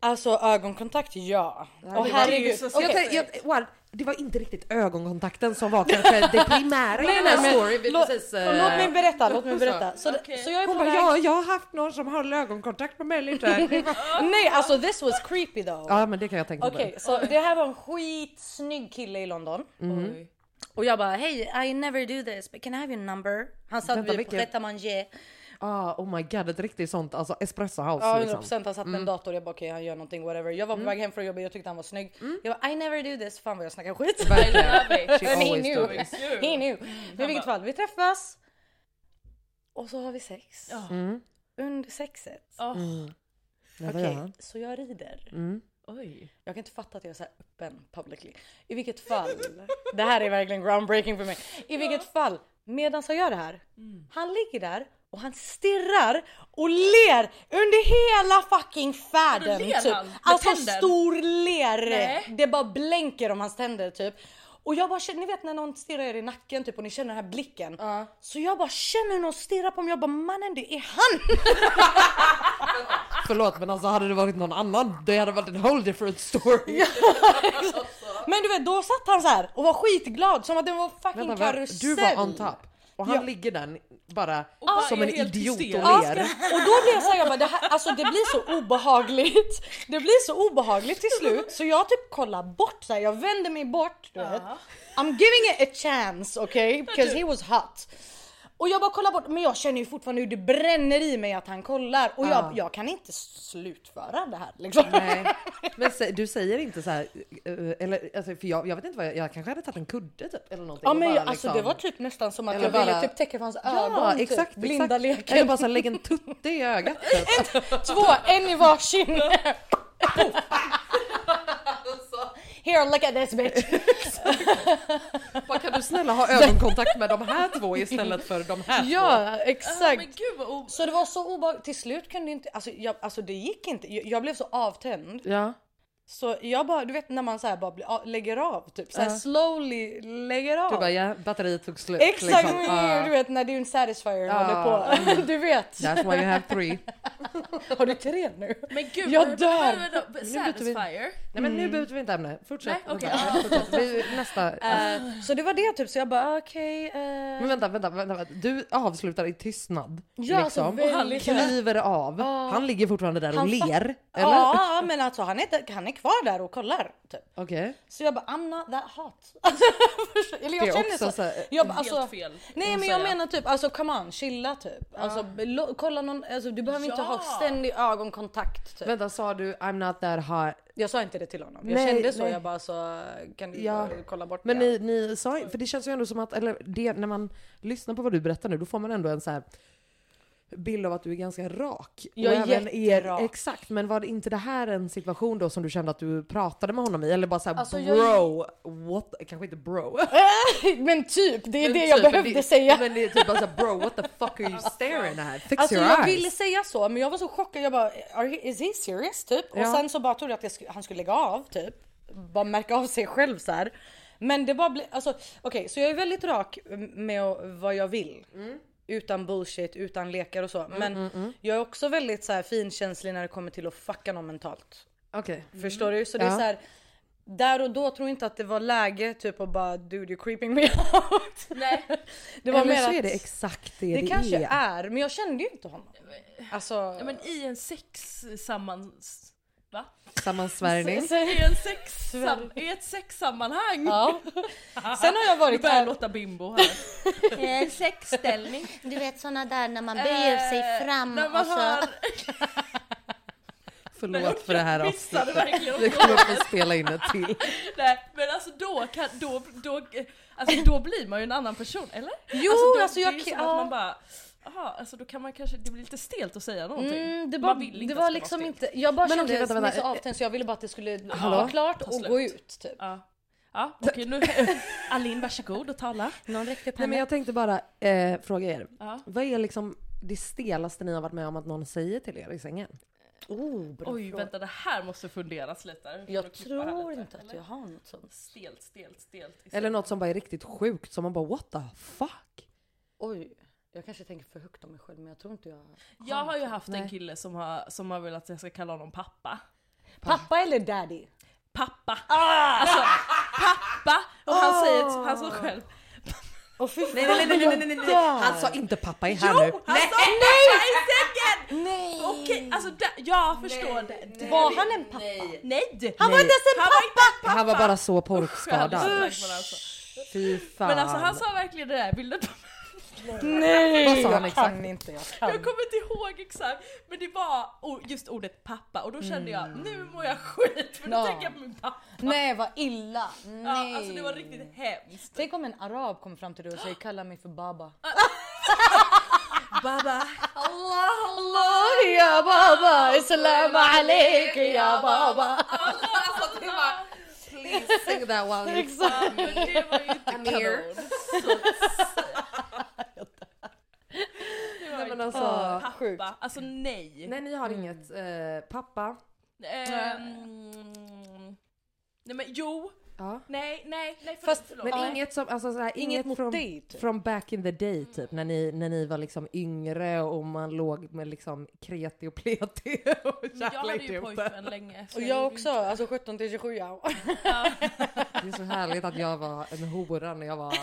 Alltså ögonkontakt, ja. Och. Jag, tänkte- jag, Ward, det var inte riktigt ögonkontakten som var kanske det primära i den här storyn. Låt, eh, låt mig berätta, låt mig berätta. Så, Okej. så jag är på Hon bara, väg... ja, jag har haft någon som har ögonkontakt med mig lite. Nej alltså this was creepy though. ja, men det kan jag tänka mig. Okej, så det här var en skitsnygg kille i London. Oj. Och jag bara hej I never do this but can I have your number? Han satt Vänta, vid vilken- Pret. Ah, oh my god, ett riktigt sånt alltså espresso house Ja 100% liksom. han satt med en dator. Jag bara okej han gör någonting whatever. Jag var på väg hem från jobbet. Jag tyckte han var snygg. Jag bara I never do this. Fan vad jag snackar skit. Verkligen. love it. She Men he knew. He knew. Men i vilket fall, vi träffas. Och så har vi sex. Mm. Under sexet vad Okej, han? så jag rider. Mm. Oj. Jag kan inte fatta att jag är så här öppen publicly. I vilket fall, det här är verkligen groundbreaking för mig. I vilket fall, medan jag gör det här, han ligger där och han stirrar och ler under hela fucking färden. ler Typ. Alltså tänder? stor ler. Nej. Det bara blänker om hans tänder typ. Och jag bara känner, ni vet när någon stirrar er i nacken typ och ni känner den här blicken. Så jag bara känner hur någon stirrar på mig, jag bara mannen det är han! Förlåt men alltså hade det varit någon annan det hade varit en whole different story. Men du vet då satt han så här och var skitglad som att det var fucking Vänta, karusell. du var on top och han Ja. ligger där bara bara som en idiot hysterisk. och ler. Och då blev jag såhär, jag bara, det, här, alltså det blir så obehagligt. Det blir så obehagligt till slut så jag typ kollar bort så här, jag vänder mig bort du vet. I'm giving it a chance okay because he was hot. Och jag bara kollar bort men jag känner ju fortfarande hur det bränner i mig att han kollar och jag, jag kan inte slutföra det här liksom. Nej. Men du säger inte så här, eh, eller alltså, för jag, jag vet inte vad jag, jag kanske hade tagit en kudde typ eller någonting. Ja men bara, alltså liksom- det var typ nästan som att Eller jag ville bara- typ täcka för hans Ja ögon. exakt, typ. Blinda exakt. leken. Eller bara så här, lägga en tutte i ögat. Typ. Två, en i varsin. Here look at this bitch. Bara, kan du snälla ha ögonkontakt med de här två istället för de här två? Ja Ah, exakt. men gud vad o- Så det var så obehagligt. Till slut kunde inte, alltså, jag, alltså det gick inte. Jag, jag blev så avtänd. Ja. Så jag bara, du vet när man så här bara blir, lägger av typ. Så här Ja. slowly lägger av. Du bara ja, batteriet tog slut. Exakt, liksom. mm, Ja. du vet när din satisfier Ja, håller på. Du vet. That's why you have three. Har du tre nu? Men gud, Jag dör. Satisfier? Nej men nu byter vi inte ämne. Fortsätt. Nej. Vänta, fortsätt. Vi, nästa. Eh, så det var det typ, så jag bara okej. eh, Men vänta, vänta, vänta, vänta. Du avslutar i tystnad. Ja, alltså, liksom. väldigt- han kliver av. Han ligger fortfarande där och Han ler. Eller? Ja men alltså han är, han är kvar där och kollar. Typ. Okej. Så jag bara I'm not that hot. Alltså, Eller jag Det är känner också så. så här- jag bara, Helt alltså, fel, Nej men jag säga. menar typ alltså come on chilla typ. Alltså kolla någon, alltså, du behöver inte Ja. ha ständig ögonkontakt. Typ. Vänta, sa du I'm not that hot? Jag sa inte det till honom. Jag Nej, kände så nej. jag bara så kan du Ja. bara kolla bort Men det? ni, ni sa för det känns ju ändå som att, eller det, när man lyssnar på vad du berättar nu, då får man ändå en så här bild av att du är ganska rak. Jag är även jätterak. Exakt, men var det inte det här en situation då som du kände att du pratade med honom i? Eller bara såhär Alltså, jag- bro, what, kanske inte bro. men typ, det är Men det jag typ, men behövde det, säga. Men det är typ bara såhär bro what the fuck are you staring at? Fix Alltså your jag eyes. ville säga så men jag var så chockad. Jag bara he, is he serious typ? Ja. Och sen så bara trodde jag att jag han skulle lägga av typ. Bara märka av sig själv så här. Men det bara blev alltså okej så jag är väldigt rak med vad jag vill. Mm. Utan bullshit, utan lekar och så. Men jag är också väldigt så här finkänslig när det kommer till att fucka någon mentalt. Okej. Förstår du? Så det är Ja. så här. Där och då tror jag inte att det var läge typ att bara dude you're creeping me out. Nej. Det var Eller mer så att är det exakt det det, det, kanske är. är. men jag kände ju inte honom. Alltså. Ja, men i en sex sammans... Va? Sammansvärjning. I, en sex sam, I ett sexsammanhang! Ja. Sen har jag varit här. låta bimbo här. Eh, sexställning. Du vet såna där när man böjer sig fram När man och så. har... Förlåt för det här avsnittet. Vi kommer få spela in ett till. Nej men alltså då kan, då, då, alltså då blir man ju en annan person eller? Jo, då, alltså jag det är kan- som att man bara, aha, alltså då kan man kanske, det blir lite stelt att säga någonting. Mm, det var, vill inte det var liksom vara inte, jag bara Men kände vänta, mig så avtänd så jag ville bara att det skulle Hallå? vara klart och gå ut typ. Ja. Ja, okej nu, Alin varsågod och tala. Någon räckte upp Nej, men jag tänkte bara eh, fråga er. Ja. Vad är liksom det stelaste ni har varit med om att någon säger till er i sängen? Oh, bra Oj fråga. vänta det här måste funderas lite. Jag tror lite, inte att jag har något sånt. Stelt, stelt, stelt. Eller något som bara är riktigt sjukt som man bara what the fuck? Oj, jag kanske tänker för högt om mig själv men jag tror inte jag Jag har ju haft en Nej. kille som har, som har velat att jag ska kalla honom pappa. Pappa eller daddy? Pappa! Alltså pappa! Och han säger, han sa själv fy Nej nej nej nej nej nej nej. Han sa inte pappa är här nu. Jo! Han sa pappa i sängen! Nej! Okej, alltså jag förstår det. det. Var han en pappa? Nej! Han var inte ens en Han var inte pappa! Han var bara så han sa. Fy fan. Men alltså han sa verkligen det där, vill du Nej! Han jag exakt? kan inte, jag kan. Jag kommer inte ihåg exakt, men det var just ordet pappa och då kände jag nu mår jag skit för då Ja. tänker jag på min pappa. Nej vad illa! Nej. Ja, alltså det var riktigt hemskt. Tänk om en arab kommer fram till dig och säger kalla mig för baba. Baba. Allah Allah ya baba, Islam aleik ya baba. Alltså det var... Please sing that while you Exakt. Det var ju inte Amir. kanon. Alltså... Sjukt. Pappa, alltså nej. Nej ni har inget. Eh, pappa. Ehm, nej men jo, Ja. nej, nej, nej för, Fast- förlåt. Men Ja. inget som, alltså så här, Inget inget, mot från, dig, typ. från back in the day typ när ni, när ni var liksom yngre och man låg med liksom kreti och pleti och jag hade ju pojkvän länge. Och jag jag också, inte- alltså 17 till 27 ja. Det är så härligt att jag var en hora när jag var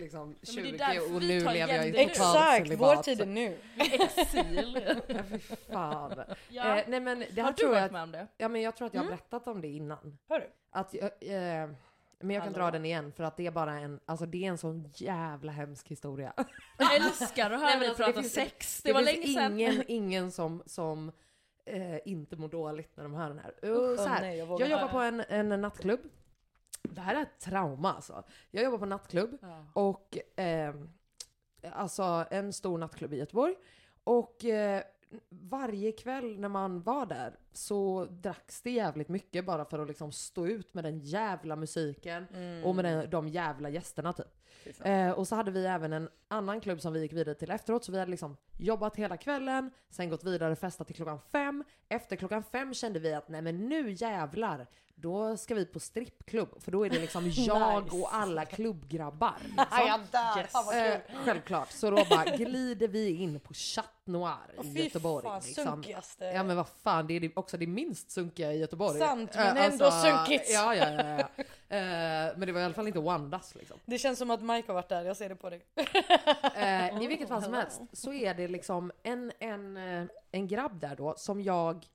liksom Ja, men det är 20 därför och nu lever jag i gender nu. total Exakt, celibat. vår tid är nu. Exil. Ja, fy fan. Ja. Eh, nej men det har du tror varit med om det? ja men jag tror att jag har berättat om det innan. Har du? Att jag, eh, men jag kan Hallå? dra den igen för att det är bara en, alltså det är en sån jävla hemsk historia. Jag älskar att höra dig alltså, det prata finns- sex. Det, Det, var länge sedan. ingen, ingen som, som eh, inte mår dåligt när de hör den här. Och så Åh, här nej, jag jag, jobbar på en, en nattklubb. Det här är ett trauma alltså. Jag jobbar på en nattklubb och eh, alltså en stor nattklubb i Göteborg. Och eh, varje kväll när man var där så dracks det jävligt mycket bara för att liksom stå ut med den jävla musiken och med den, de jävla gästerna typ. Eh, och så hade vi även en annan klubb som vi gick vidare till efteråt, så vi hade liksom jobbat hela kvällen, sen gått vidare och festat till klockan fem. Efter klockan fem kände vi att nej men nu jävlar, då ska vi på strippklubb, för då är det liksom jag Nice. och alla klubbgrabbar. Liksom. vad Eh, självklart, så då bara glider vi in på Chat Noir i fy Göteborg. fan, liksom. sunkigaste. Ja men vad fan, det är också det minst sunkiga i Göteborg. Sant, Eh, men ändå sunkigt. Ja, ja, ja. ja. Eh, men det var i alla fall inte Wandas liksom. Det känns som att Mike har varit där, jag ser det på dig. Eh, I vilket fall som helst så är det liksom en, en, eh, en grabb där då som jag,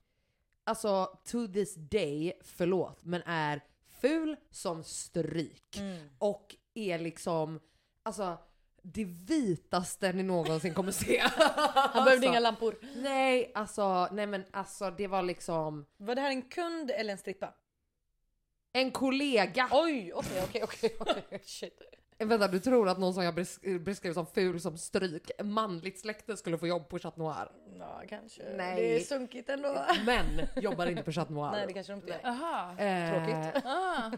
alltså to this day, förlåt, men är ful som stryk. Och är liksom, alltså det vitaste ni någonsin kommer se. Han behövde inga lampor. Nej, alltså, nej men alltså det var liksom Var det här en kund eller en strippa? En kollega. Oj, okej, okej, okej, okej, shit. Vänta, du tror att någon som jag besk- beskrev som ful som stryk, manligt släkte skulle få jobb på Chat Noir? Ja, kanske. Nej. Det är sunkigt ändå. Men jobbar inte på Chat Noir. Nej, det kanske de inte gör. Aha. Eh, Tråkigt. Ah.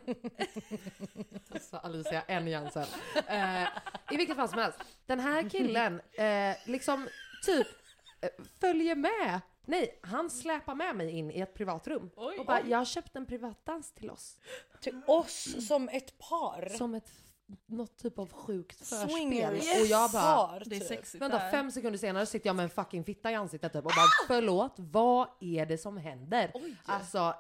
Så Alicia, en Jensen. Eh, I vilket fall som helst. Den här killen eh, liksom typ eh, följer med. Nej, han släpar med mig in i ett privatrum. Oj. och bara, jag har köpt en privatdans till oss. Till oss som ett par. Som ett, något typ av sjukt förspel. Swingers. Och jag bara, Det är typ. sexigt Vänta, där. fem sekunder senare sitter jag med en fucking fitta i ansiktet typ och bara förlåt, vad är det som händer? Alltså,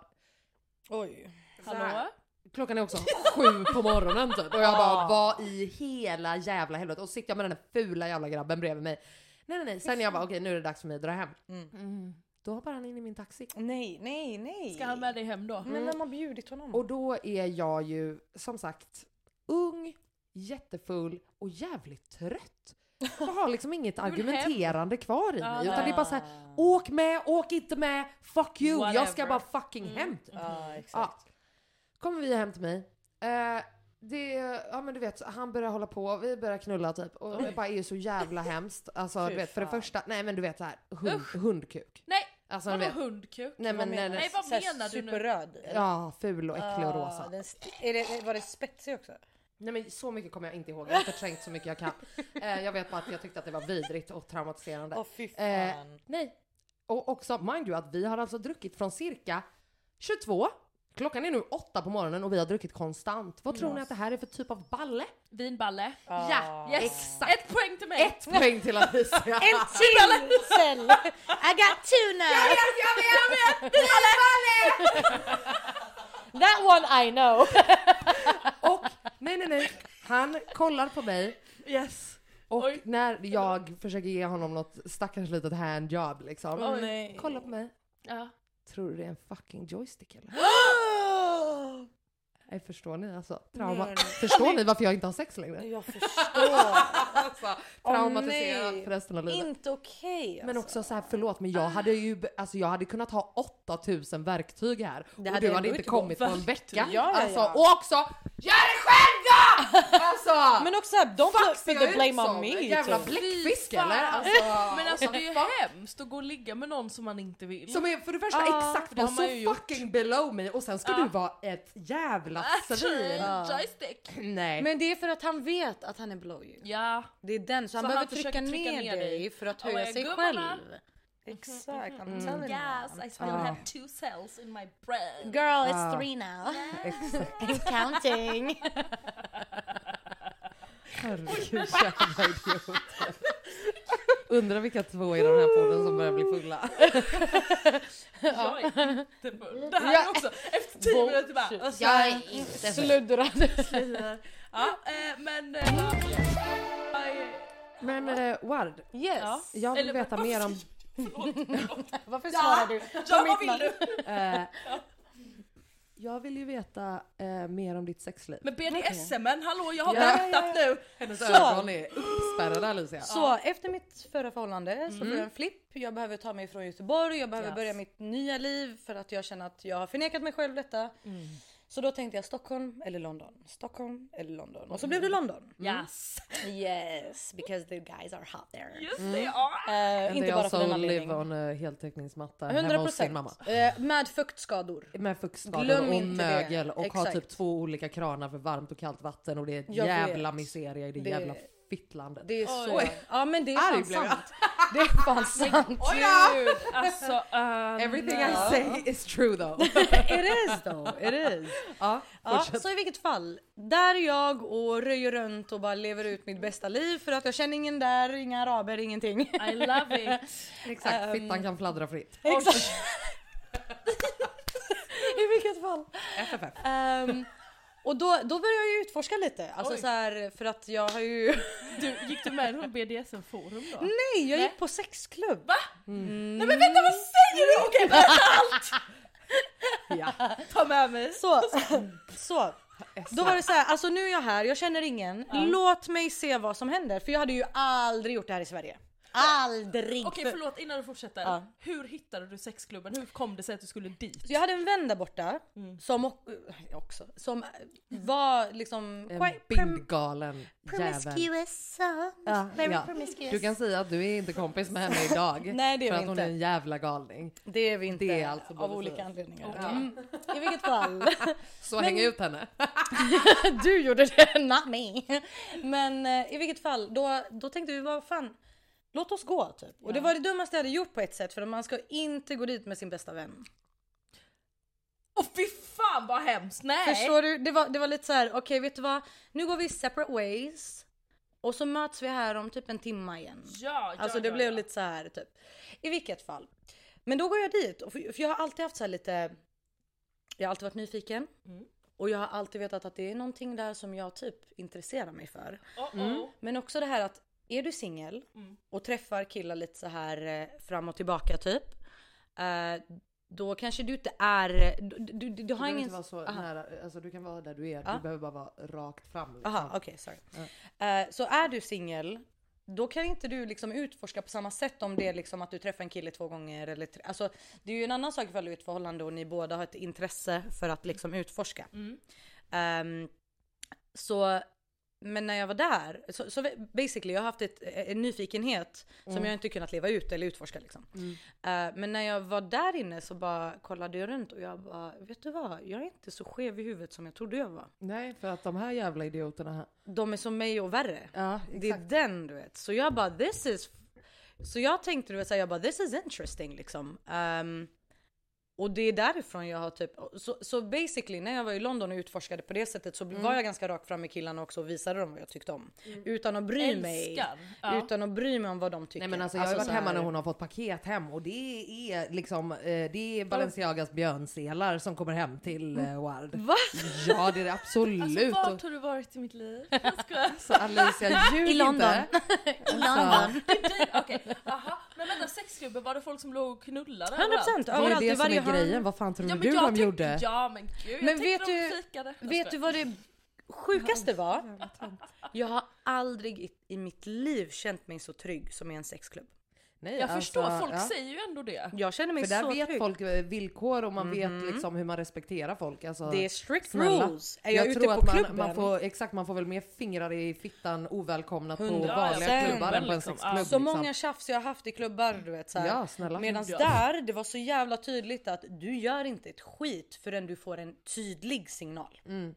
Oj. Hallå? klockan är också sju på morgonen typ och jag bara vad i hela jävla helvete och sitter jag med den där fula jävla grabben bredvid mig. Nej nej nej, sen jag bara okej nu är det dags för mig att dra hem. Mm. Då hoppar han in i min taxi. Nej, nej, nej. Ska han med dig hem då? Men vem har bjudit honom? Och då är jag ju som sagt ung, jättefull och jävligt trött. Jag har liksom inget argumenterande kvar i mig utan det är bara så här, åk med, åk inte med, fuck you, jag ska Whatever. bara fucking hem. typ. Ja, exakt. Ja. Kommer vi hem till mig. Eh, det, ja men du vet, han börjar hålla på, vi börjar knulla typ. Och det bara är så jävla hemskt. Alltså du vet, för det första, nej men du vet så här, hund, hundkuk. Nej! Alltså Vadå hundkuk? nej men nej, Nej nej, vad menar du nu? Superröd. ja ful och äcklig och rosa. den är det, var det spetsig också? Nej men så mycket kommer jag inte ihåg, jag har förträngt så mycket jag kan. Eh, jag vet bara att jag tyckte att det var vidrigt och traumatiserande. Åh fy fan. Eh, nej. Och också, mind you, att vi har alltså druckit från cirka 22, klockan är nu 8 på morgonen och vi har druckit konstant. Vad tror ni att det här är för typ av balle? Vinballe? Ja, Yes! exakt. Ett poäng till mig! Ett poäng till Alicia. En till cell! I got two now! That one I know! Och nej, nej, nej. Han kollar på mig Yes! och Oj. när jag försöker ge honom något stackars litet handjob liksom. Nej. Kolla på mig. Ja. Tror du det är en fucking joystick eller? Nej, förstår ni alltså? Trauma. Nej, nej. Förstår ni varför jag inte har sex längre? Jag förstår. alltså, traumatiserad nej. för resten av livet. Inte okej Men alltså. också så här, förlåt men jag hade ju, alltså jag hade kunnat ha 8000 verktyg här Det och hade du hade inte kommit på en vecka. Ja, ja, alltså, ja. och också, gör det! Alltså! Men också såhär, don't fuck put the blame on som? me. Jävla typ. bläckfisk eller? Alltså, Men alltså det är ju hemskt att gå och ligga med någon som man inte vill. Som är för det första Ja, exakt man så gjort. fucking below me och sen ska Ja. du vara ett jävla svin. Joystick. Nej. Men det är för att han vet att han är below you. Ja. Det är den, så, han Så behöver han försöker trycka, trycka ner, ner dig för att höja sig själv. Exakt, I'm telling you. Yes, I still have two cells in my brain. Girl, it's three now. Exakt. And counting. Herregud jävla idioter. Undrar vilka två i den här podden som börjar bli fulla. Jag är inte full. Det här är också efter 10 minuter bara. Alltså, Jag är inte full. Sluddrad. ja, eh, men... Eh, Men eh, Ward, Yes. ja. jag vill Eller, veta mer om... Förlåt, förlåt. Varför svarar du? Ja, vad vill du? Eh, jag vill ju veta eh, mer om ditt sexliv. Men BDSMen, hallå jag har Ja, väntat nu! Hennes Så. ögon är uppspärrade Alicia. Så efter mitt förra förhållande så får jag en flipp. Jag behöver ta mig från Göteborg, jag behöver Yes. börja mitt nya liv för att jag känner att jag har förnekat mig själv detta. Så då tänkte jag Stockholm eller London. Stockholm eller London. Och så blev det London. Yes! Yes, because the guys are hot there. Just det, ja. Eh, And inte they bara för also den live on a heltäckningsmatta hemma 100 hos sin mamma. Eh, med fuktskador. Med fuktskador Glöm och inte det. mögel och har Exakt. typ två olika kranar för varmt och kallt vatten och det är ett Jag jävla vet. miseria i det, Det- jävla fittlandet. Det är så. Oj. Ja men det är Arg fan sant. Det är fan sant. Gud, alltså... Uh, Everything I say is true though. It is though. It is. ja, Ja, så i vilket fall. Där är jag och röjer runt och bara lever ut mitt bästa liv för att jag känner ingen där, inga araber, ingenting. I love it. Exakt, fittan kan fladdra fritt. Exakt. I vilket fall. FFF. Ehm, och då, då börjar jag utforska lite. Alltså Oj. så här, för att jag har ju... Du, gick du med i någon BDSM-forum då? Nej, jag gick på sexklubb. Va? Nej men vänta vad säger du? Okej berätta allt! Ja. Ta med mig. Så, så. Då var det så här, alltså nu är jag här, jag känner ingen. Låt mig se vad som händer. För jag hade ju aldrig gjort det här i Sverige. Aldrig! Okej För- förlåt innan du fortsätter. Ja. Hur hittade du sexklubben? Hur kom det sig att du skulle dit? Jag hade en vän där borta Mm. som också, som var liksom En bindgalen. Promiscuous. Ja, very ja. promiscuous. Du kan säga att du är inte kompis med henne idag. Nej, det är för vi att hon inte. är en jävla galning. Det är vi inte Det är alltså av olika för- anledningar. Ja. Mm. I vilket fall. Så häng ut henne. du gjorde det, not me. Men eh, i vilket fall, då, då tänkte vi vad fan, låt oss gå typ. Och det var det dummaste jag hade gjort på ett sätt för man ska inte gå dit med sin bästa vän. Åh fy fan vad hemskt! Nej! Förstår du? Det var, det var lite så här: okej vet du vad, nu går vi separate ways. Och så möts vi här om typ en timme igen. Ja, ja, Alltså det ja, blev ja. lite så här typ. I vilket fall. Men då går jag dit, och för, jag har alltid haft så här lite, jag har alltid varit nyfiken. Mm. Och jag har alltid vetat att det är någonting där som jag typ intresserar mig för. Oh, oh. Men också det här att är du singel Mm. och träffar killar lite så här eh, fram och tillbaka typ. Eh, då kanske du inte är, du, du, du, du har ingen... inte vara så Aha. nära, alltså du kan vara där du är, Ja. du behöver bara vara rakt fram. Liksom. Aha, okej sorry. Eh, så är du singel, då kan inte du liksom utforska på samma sätt om det är liksom att du träffar en kille två gånger eller tre. Alltså det är ju en annan sak ifall du är ett förhållande och ni båda har ett intresse för att liksom utforska. Mm. Ehm, så, men när jag var där, så, så basically jag har haft ett, en nyfikenhet som jag inte kunnat leva ut eller utforska liksom. Eh, men när jag var där inne så bara kollade jag runt och jag bara, vet du vad? Jag är inte så skev i huvudet som jag trodde jag var. Nej, för att de här jävla idioterna här. De är som mig och värre. Ja, Det är den du vet. Så jag bara this is... Så jag tänkte du vet säga jag bara this is interesting liksom. Ehm, och det är därifrån jag har typ, så, så basically när jag var i London och utforskade på det sättet så Mm. var jag ganska rak fram med killarna också och visade dem vad jag tyckte om. Utan att bry mig. Älskar. Ja. Utan att bry mig om vad de tycker. Nej men alltså jag har ju varit hemma när hon har fått paket hem och det är liksom, eh, det är Balenciagas björnselar som kommer hem till eh, Ward. Va? Ja det är det absolut. Alltså vart har du varit i mitt liv? Jag skojar. Så Alicia, ljug I London. inte. I London. Okej, aha. Men vänta sexklubben, var det folk som låg och knullade 100% överallt? Det överallt i det som är grejen, vad fan tror Ja du men de gjorde? ja men gud, Men jag vet tänkte du- de fikade. Vet du vad det sjukaste var? Jag har aldrig i, i mitt liv känt mig så trygg som i en sexklubb. Nej, Jag förstår, alltså, folk ja. säger ju ändå det. Jag känner mig För där så vet trygg. folk eh, villkor och man vet liksom hur man respekterar folk. Alltså, Det är strict snälla. rules. Är jag, ute tror på att man, klubben? man får, exakt, man får väl mer fingrar i fittan ovälkomnat på Hundra vanliga procent. klubbar än på en Liksom, sexklubb. ja. Så liksom. många tjafs jag har haft i klubbar du vet så här. Ja. Medan Ja. där det var så jävla tydligt att du gör inte ett skit förrän du får en tydlig signal. Mm.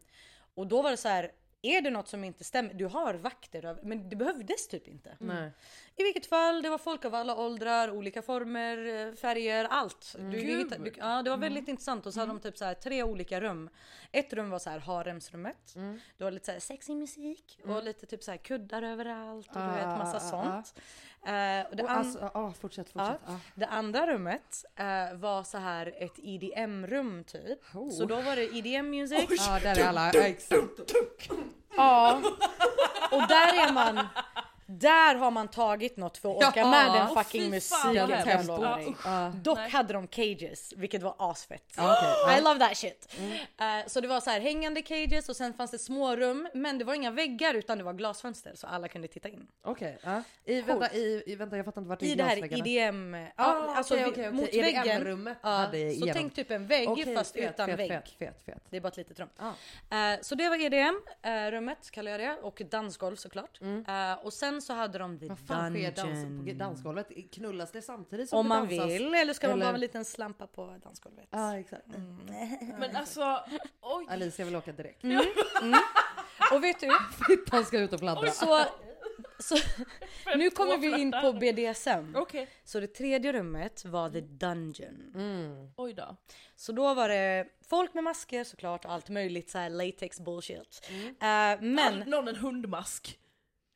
Och då var det så här. Är det något som inte stämmer? Du har vakter men det behövdes typ inte. Nej. I vilket fall, det var folk av alla åldrar, olika former, eh, färger, allt. Mm. Du, du, du, ja, det var väldigt intressant och så hade de typ så här tre olika rum. Ett rum var så här haremsrummet. Mm. Det var lite så här sexig musik och lite typ så här kuddar överallt och du Ah, vet ah, massa ah, sånt. Eh, och det, an- alltså, ja, fortsätt, fortsätt. Ja. det andra rummet eh, var så här ett EDM-rum typ. Oh. Så då var det EDM music. Ja, där är alla. Ja, exakt. Ja. Och där är man där har man tagit något för att orka Ja. med den fucking fy musiken Ja. Ja. Dock hade de cages, vilket var asfett. Ja. I love that shit. Eh, så det var så här hängande cages och sen fanns det små rum, men det var inga väggar utan det var glasfönster så alla kunde titta in. Okej, ja. I, vänta, i, i, vänta, jag fattar inte vart det är I det här. IDM, ja, Ah, alltså okej, okej. mot väggen. rummet hade så igenom. tänk typ en vägg fast fet, utan fet, vägg. Fet, fet, fet. Det är bara ett litet rum. Eh, så det var EDM eh, rummet kallar jag det och dansgolv såklart. Mm. Och sen så hade de the Vad fan sker dans, dungeon. på dansgolvet? Knullas det samtidigt som Om man dansas? vill eller ska man Eller- bara ha en liten slampa på dansgolvet? Ja, exakt. Men alltså, oj. Alicia vill åka direkt. Och vet du? Fittan ska ut och fladdra. Så, så nu kommer vi in på BDSM. Okej. Så det tredje rummet var the dungeon. Mm. Oj då. Så då var det folk med masker såklart och allt möjligt så här latex bullshit. Mm. Eh, men någon en hundmask?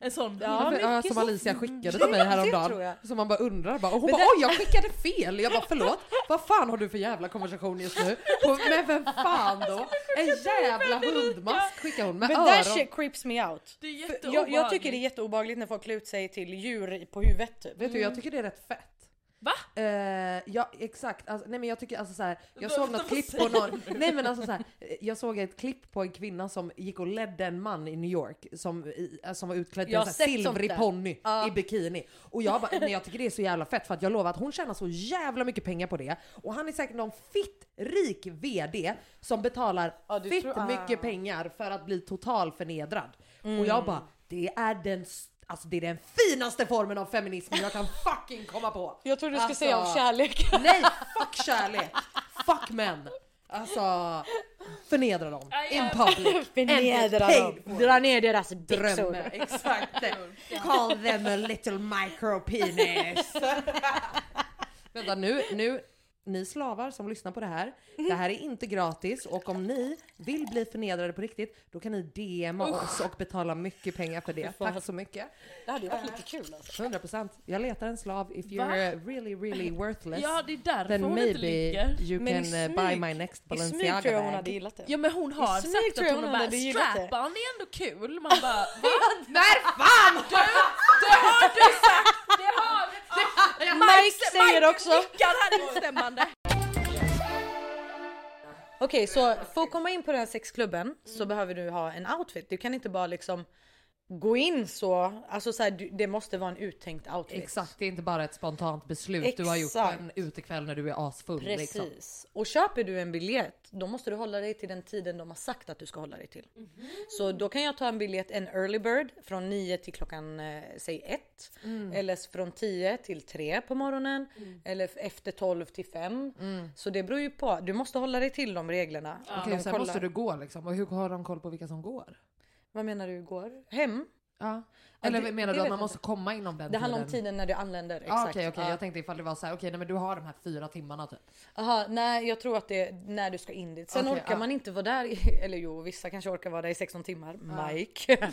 En sån? Ja, Ja, som Alicia skickade till mig häromdagen. Som man bara undrar bara. Och hon Men bara det- oj jag skickade fel. Jag bara förlåt. Vad fan har du för jävla konversation just nu? Och, men vem fan då? En jävla hundmask skickar hon med Men öron. that shit creeps me out. Det är jag, jag tycker det är jätteobehagligt när folk klär ut sig till djur på huvudet typ. Vet du jag tycker det är rätt fett. Va? Eh, ja exakt, alltså, nej men jag tycker alltså så här, jag såg något klipp på någon, nej men alltså så här, eh, jag såg ett klipp på en kvinna som gick och ledde en man i New York som, i, alltså, som var utklädd till en silvrig ponny Ja. i bikini. Och jag bara, nej jag tycker det är så jävla fett för att jag lovar att hon tjänar så jävla mycket pengar på det. Och han är säkert någon fitt rik VD som betalar du fitt tror- ah. mycket pengar för att bli total förnedrad. Och Mm. jag bara, det är den s- Alltså det är den finaste formen av feminism jag kan fucking komma på. Jag trodde du skulle Alltså- säga om kärlek. Nej, fuck kärlek! Fuck män! Alltså, förnedra dem. In public. Förnedra dem. Dra ner deras. Drömmar, exakt. Call them a little micro penis. Vänta nu, nu, ni slavar som lyssnar på det här, det här är inte gratis och om ni vill bli förnedrade på riktigt, då kan ni DMa oss och betala mycket pengar för det. Tack så mycket. Det hade ju varit lite kul alltså. 100%. Jag letar en slav if you're really, really worthless. Ja det är därför Then hon maybe inte ligger. you Men i can smyg- buy my next I smyg Balenciaga tror jag hon bag. hade gillat det. Ja men hon har sagt att hon hon bara strap-on är ändå kul. Man bara va? När fan! Du, det har du sagt! Det har Mike säger också. nickar här instämmande. Okej så för att komma in på den här sexklubben så behöver du ha en outfit. Du kan inte bara liksom gå in så, alltså så här, det måste vara en uttänkt outfit. Exakt, det är inte bara ett spontant beslut du har gjort Exakt. en utekväll när du är asfull. Precis. Liksom. Och köper du en biljett, då måste du hålla dig till den tiden de har sagt att du ska hålla dig till. Så då kan jag ta en biljett, en early bird från 9 till klockan eh, säg 1. Eller från 10 till 3 på morgonen. Eller efter 12 till 5. Så det beror ju på. Du måste hålla dig till de reglerna. Okej, de sen kollar- måste du gå liksom. Och hur har de koll på vilka som går? Vad menar du igår? Hem? Ja. Eller det- menar du att man måste komma inom den Det handlar om tiden? tiden när du anländer. Ja, Exakt. Okej, okej. Ja. Jag tänkte ifall det var så här, okej, nej, men du har de här fyra timmarna typ. Aha, nej jag tror att det är när du ska in dit. Sen orkar ja. man inte vara där, i, eller jo vissa kanske orkar vara där i 16 timmar. Mike.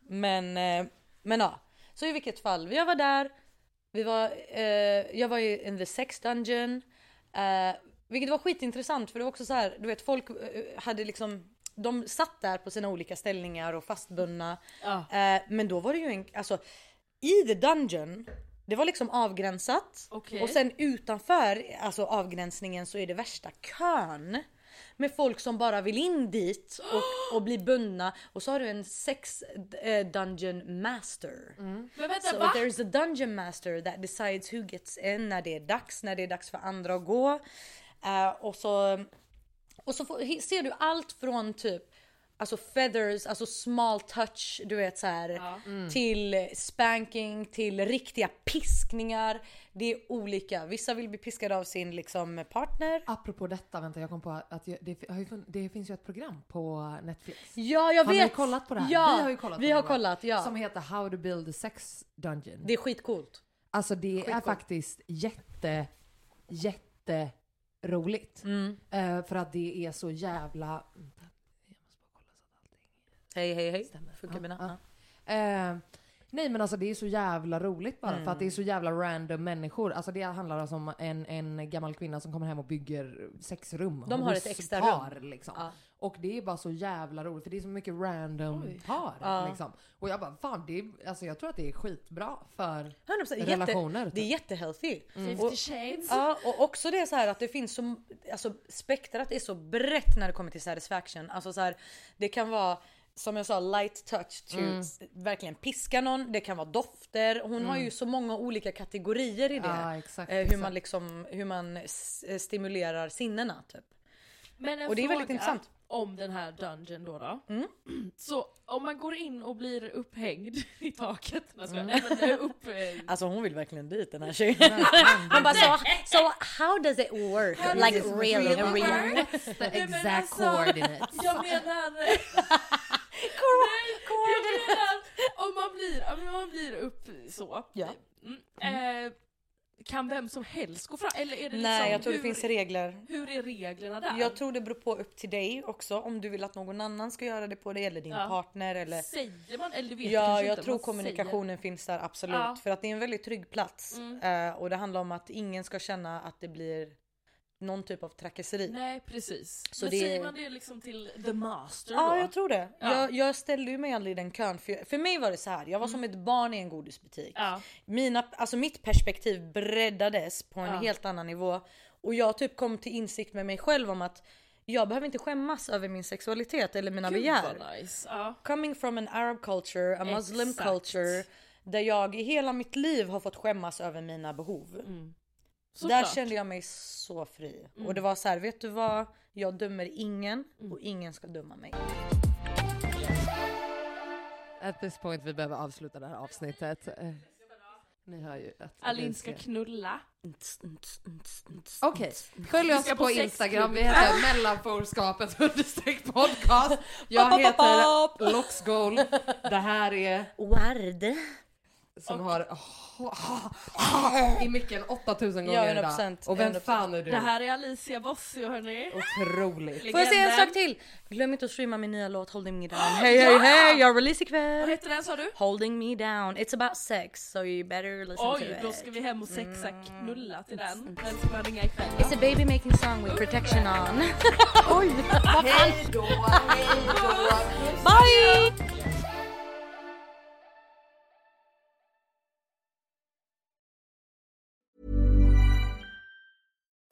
men, eh, men ja. Så i vilket fall, jag var där. Vi var, eh, jag var i in the sex dungeon. Eh, vilket var skitintressant för det var också så här, du vet folk eh, hade liksom de satt där på sina olika ställningar och fastbundna. Eh, men då var det ju en, alltså i the dungeon det var liksom avgränsat Okej. och sen utanför alltså avgränsningen så är det värsta kön med folk som bara vill in dit och, och bli bundna. Och så har du en sex eh, dungeon master. Men vänta, So va? there's a dungeon master that decides who gets in när det är dags, när det är dags för andra att gå. Eh, och så, och så får, ser du allt från typ Alltså feathers, alltså small touch, du vet så här till spanking, till riktiga piskningar. Det är olika. Vissa vill bli piskade av sin liksom partner. Apropå detta, vänta jag kom på att jag, det, har det finns ju ett program på Netflix. Ja, jag har vet! ni kollat på det här? Ja, vi har ju kollat vi har kollat, ja. Som heter How to build a sex dungeon. Det är skitcoolt. Alltså det är Skitcoolt. faktiskt jätte, jätte roligt. Mm. Eh, för att det är så jävla... jag måste bara kolla så att allting Hej hej hej. stämmer. Funkar mina? ja. Eh, nej men alltså det är så jävla roligt bara för att Mm. det är så jävla random människor. Alltså det handlar alltså om en, en gammal kvinna som kommer hem och bygger sexrum. De har hos ett extra par, rum. Liksom. Ja. Och det är bara så jävla roligt för det är så mycket random par. Ja. Liksom. Och jag bara fan det är, alltså jag tror att det är skitbra för 100%. relationer. Jätte, det är typ. jättehealthy. Fifty Och, shades. ja, och också det så här att det finns så, alltså spektrat är så brett när det kommer till satisfaction. Alltså så här, det kan vara som jag sa light touch to Mm. verkligen piska någon. Det kan vara dofter. Hon har ju så många olika kategorier i det. Ja, exakt, Eh, hur exakt. man liksom, hur man eh, stimulerar sinnena typ. Men en Och det är fråga väldigt intressant. Om den här dungeon då. då. Mm. Så om man går in och blir upphängd i taket, jag Mm. men, upp, Alltså hon vill verkligen dit den här tjejen. Han bara så, so how does it work? Like really, really? What's the men exact alltså, coordinates? Jag menar... Nej, jag menar om man blir, om man blir upp så. Ja. Mm, eh, kan vem som helst gå fram? Eller är det Nej liksom, jag tror det hur, finns regler. Hur är reglerna där? Jag tror det beror på upp till dig också om du vill att någon annan ska göra det på dig eller din Ja. partner eller Säger man? Eller du vet Ja, jag inte, tror kommunikationen finns där absolut. Ja. Mm. För att det är en väldigt trygg plats. Eh, och det handlar om att ingen ska känna att det blir någon typ av trakasseri. Nej precis. Så Men det- säger man det liksom till the master Ja, då? jag tror det. Ja. Jag, jag ställde ju mig aldrig i den kön. För, för mig var det så här. jag var som ett barn i en godisbutik. Mm. Ja. Mina, alltså mitt perspektiv breddades på en Ja. helt annan nivå. Och jag typ kom till insikt med mig själv om att jag behöver inte skämmas över min sexualitet eller mina Gud begär. nice. Ja. Coming from an Arab culture, a Muslim Exakt. culture. Där jag i hela mitt liv har fått skämmas över mina behov. Mm. Såklart. kände jag mig så fri. Och det var så här, vet du vad? Jag dömer ingen Mm. och ingen ska döma mig. At this point vi behöver avsluta det här avsnittet. Eh, Ni hör ju att Alin ska knulla. Okej, följ Vi oss på, på Instagram. Vi heter mellanforskapet understreck podcast. Jag heter Loxgold. Det här är Ward. Som har i micken 8000 Ja, gånger 100%, idag. Och vem 100%. fan är du? Det här är Alicia Bossio hörni. Otroligt. Får jag säga en sak till? Glöm inte att streama min nya låt Holding Me Down. Hej hej hej! Jag release Vad ikväll! heter den sa du? Holding Me Down. It's about sex so you better listen to Oj, it. då ska vi hem och sexa knulla till den. Den ska man ringa ikväll. It's a baby making song with protection on. Oj! vad fan. Hej då, hej då. Bye!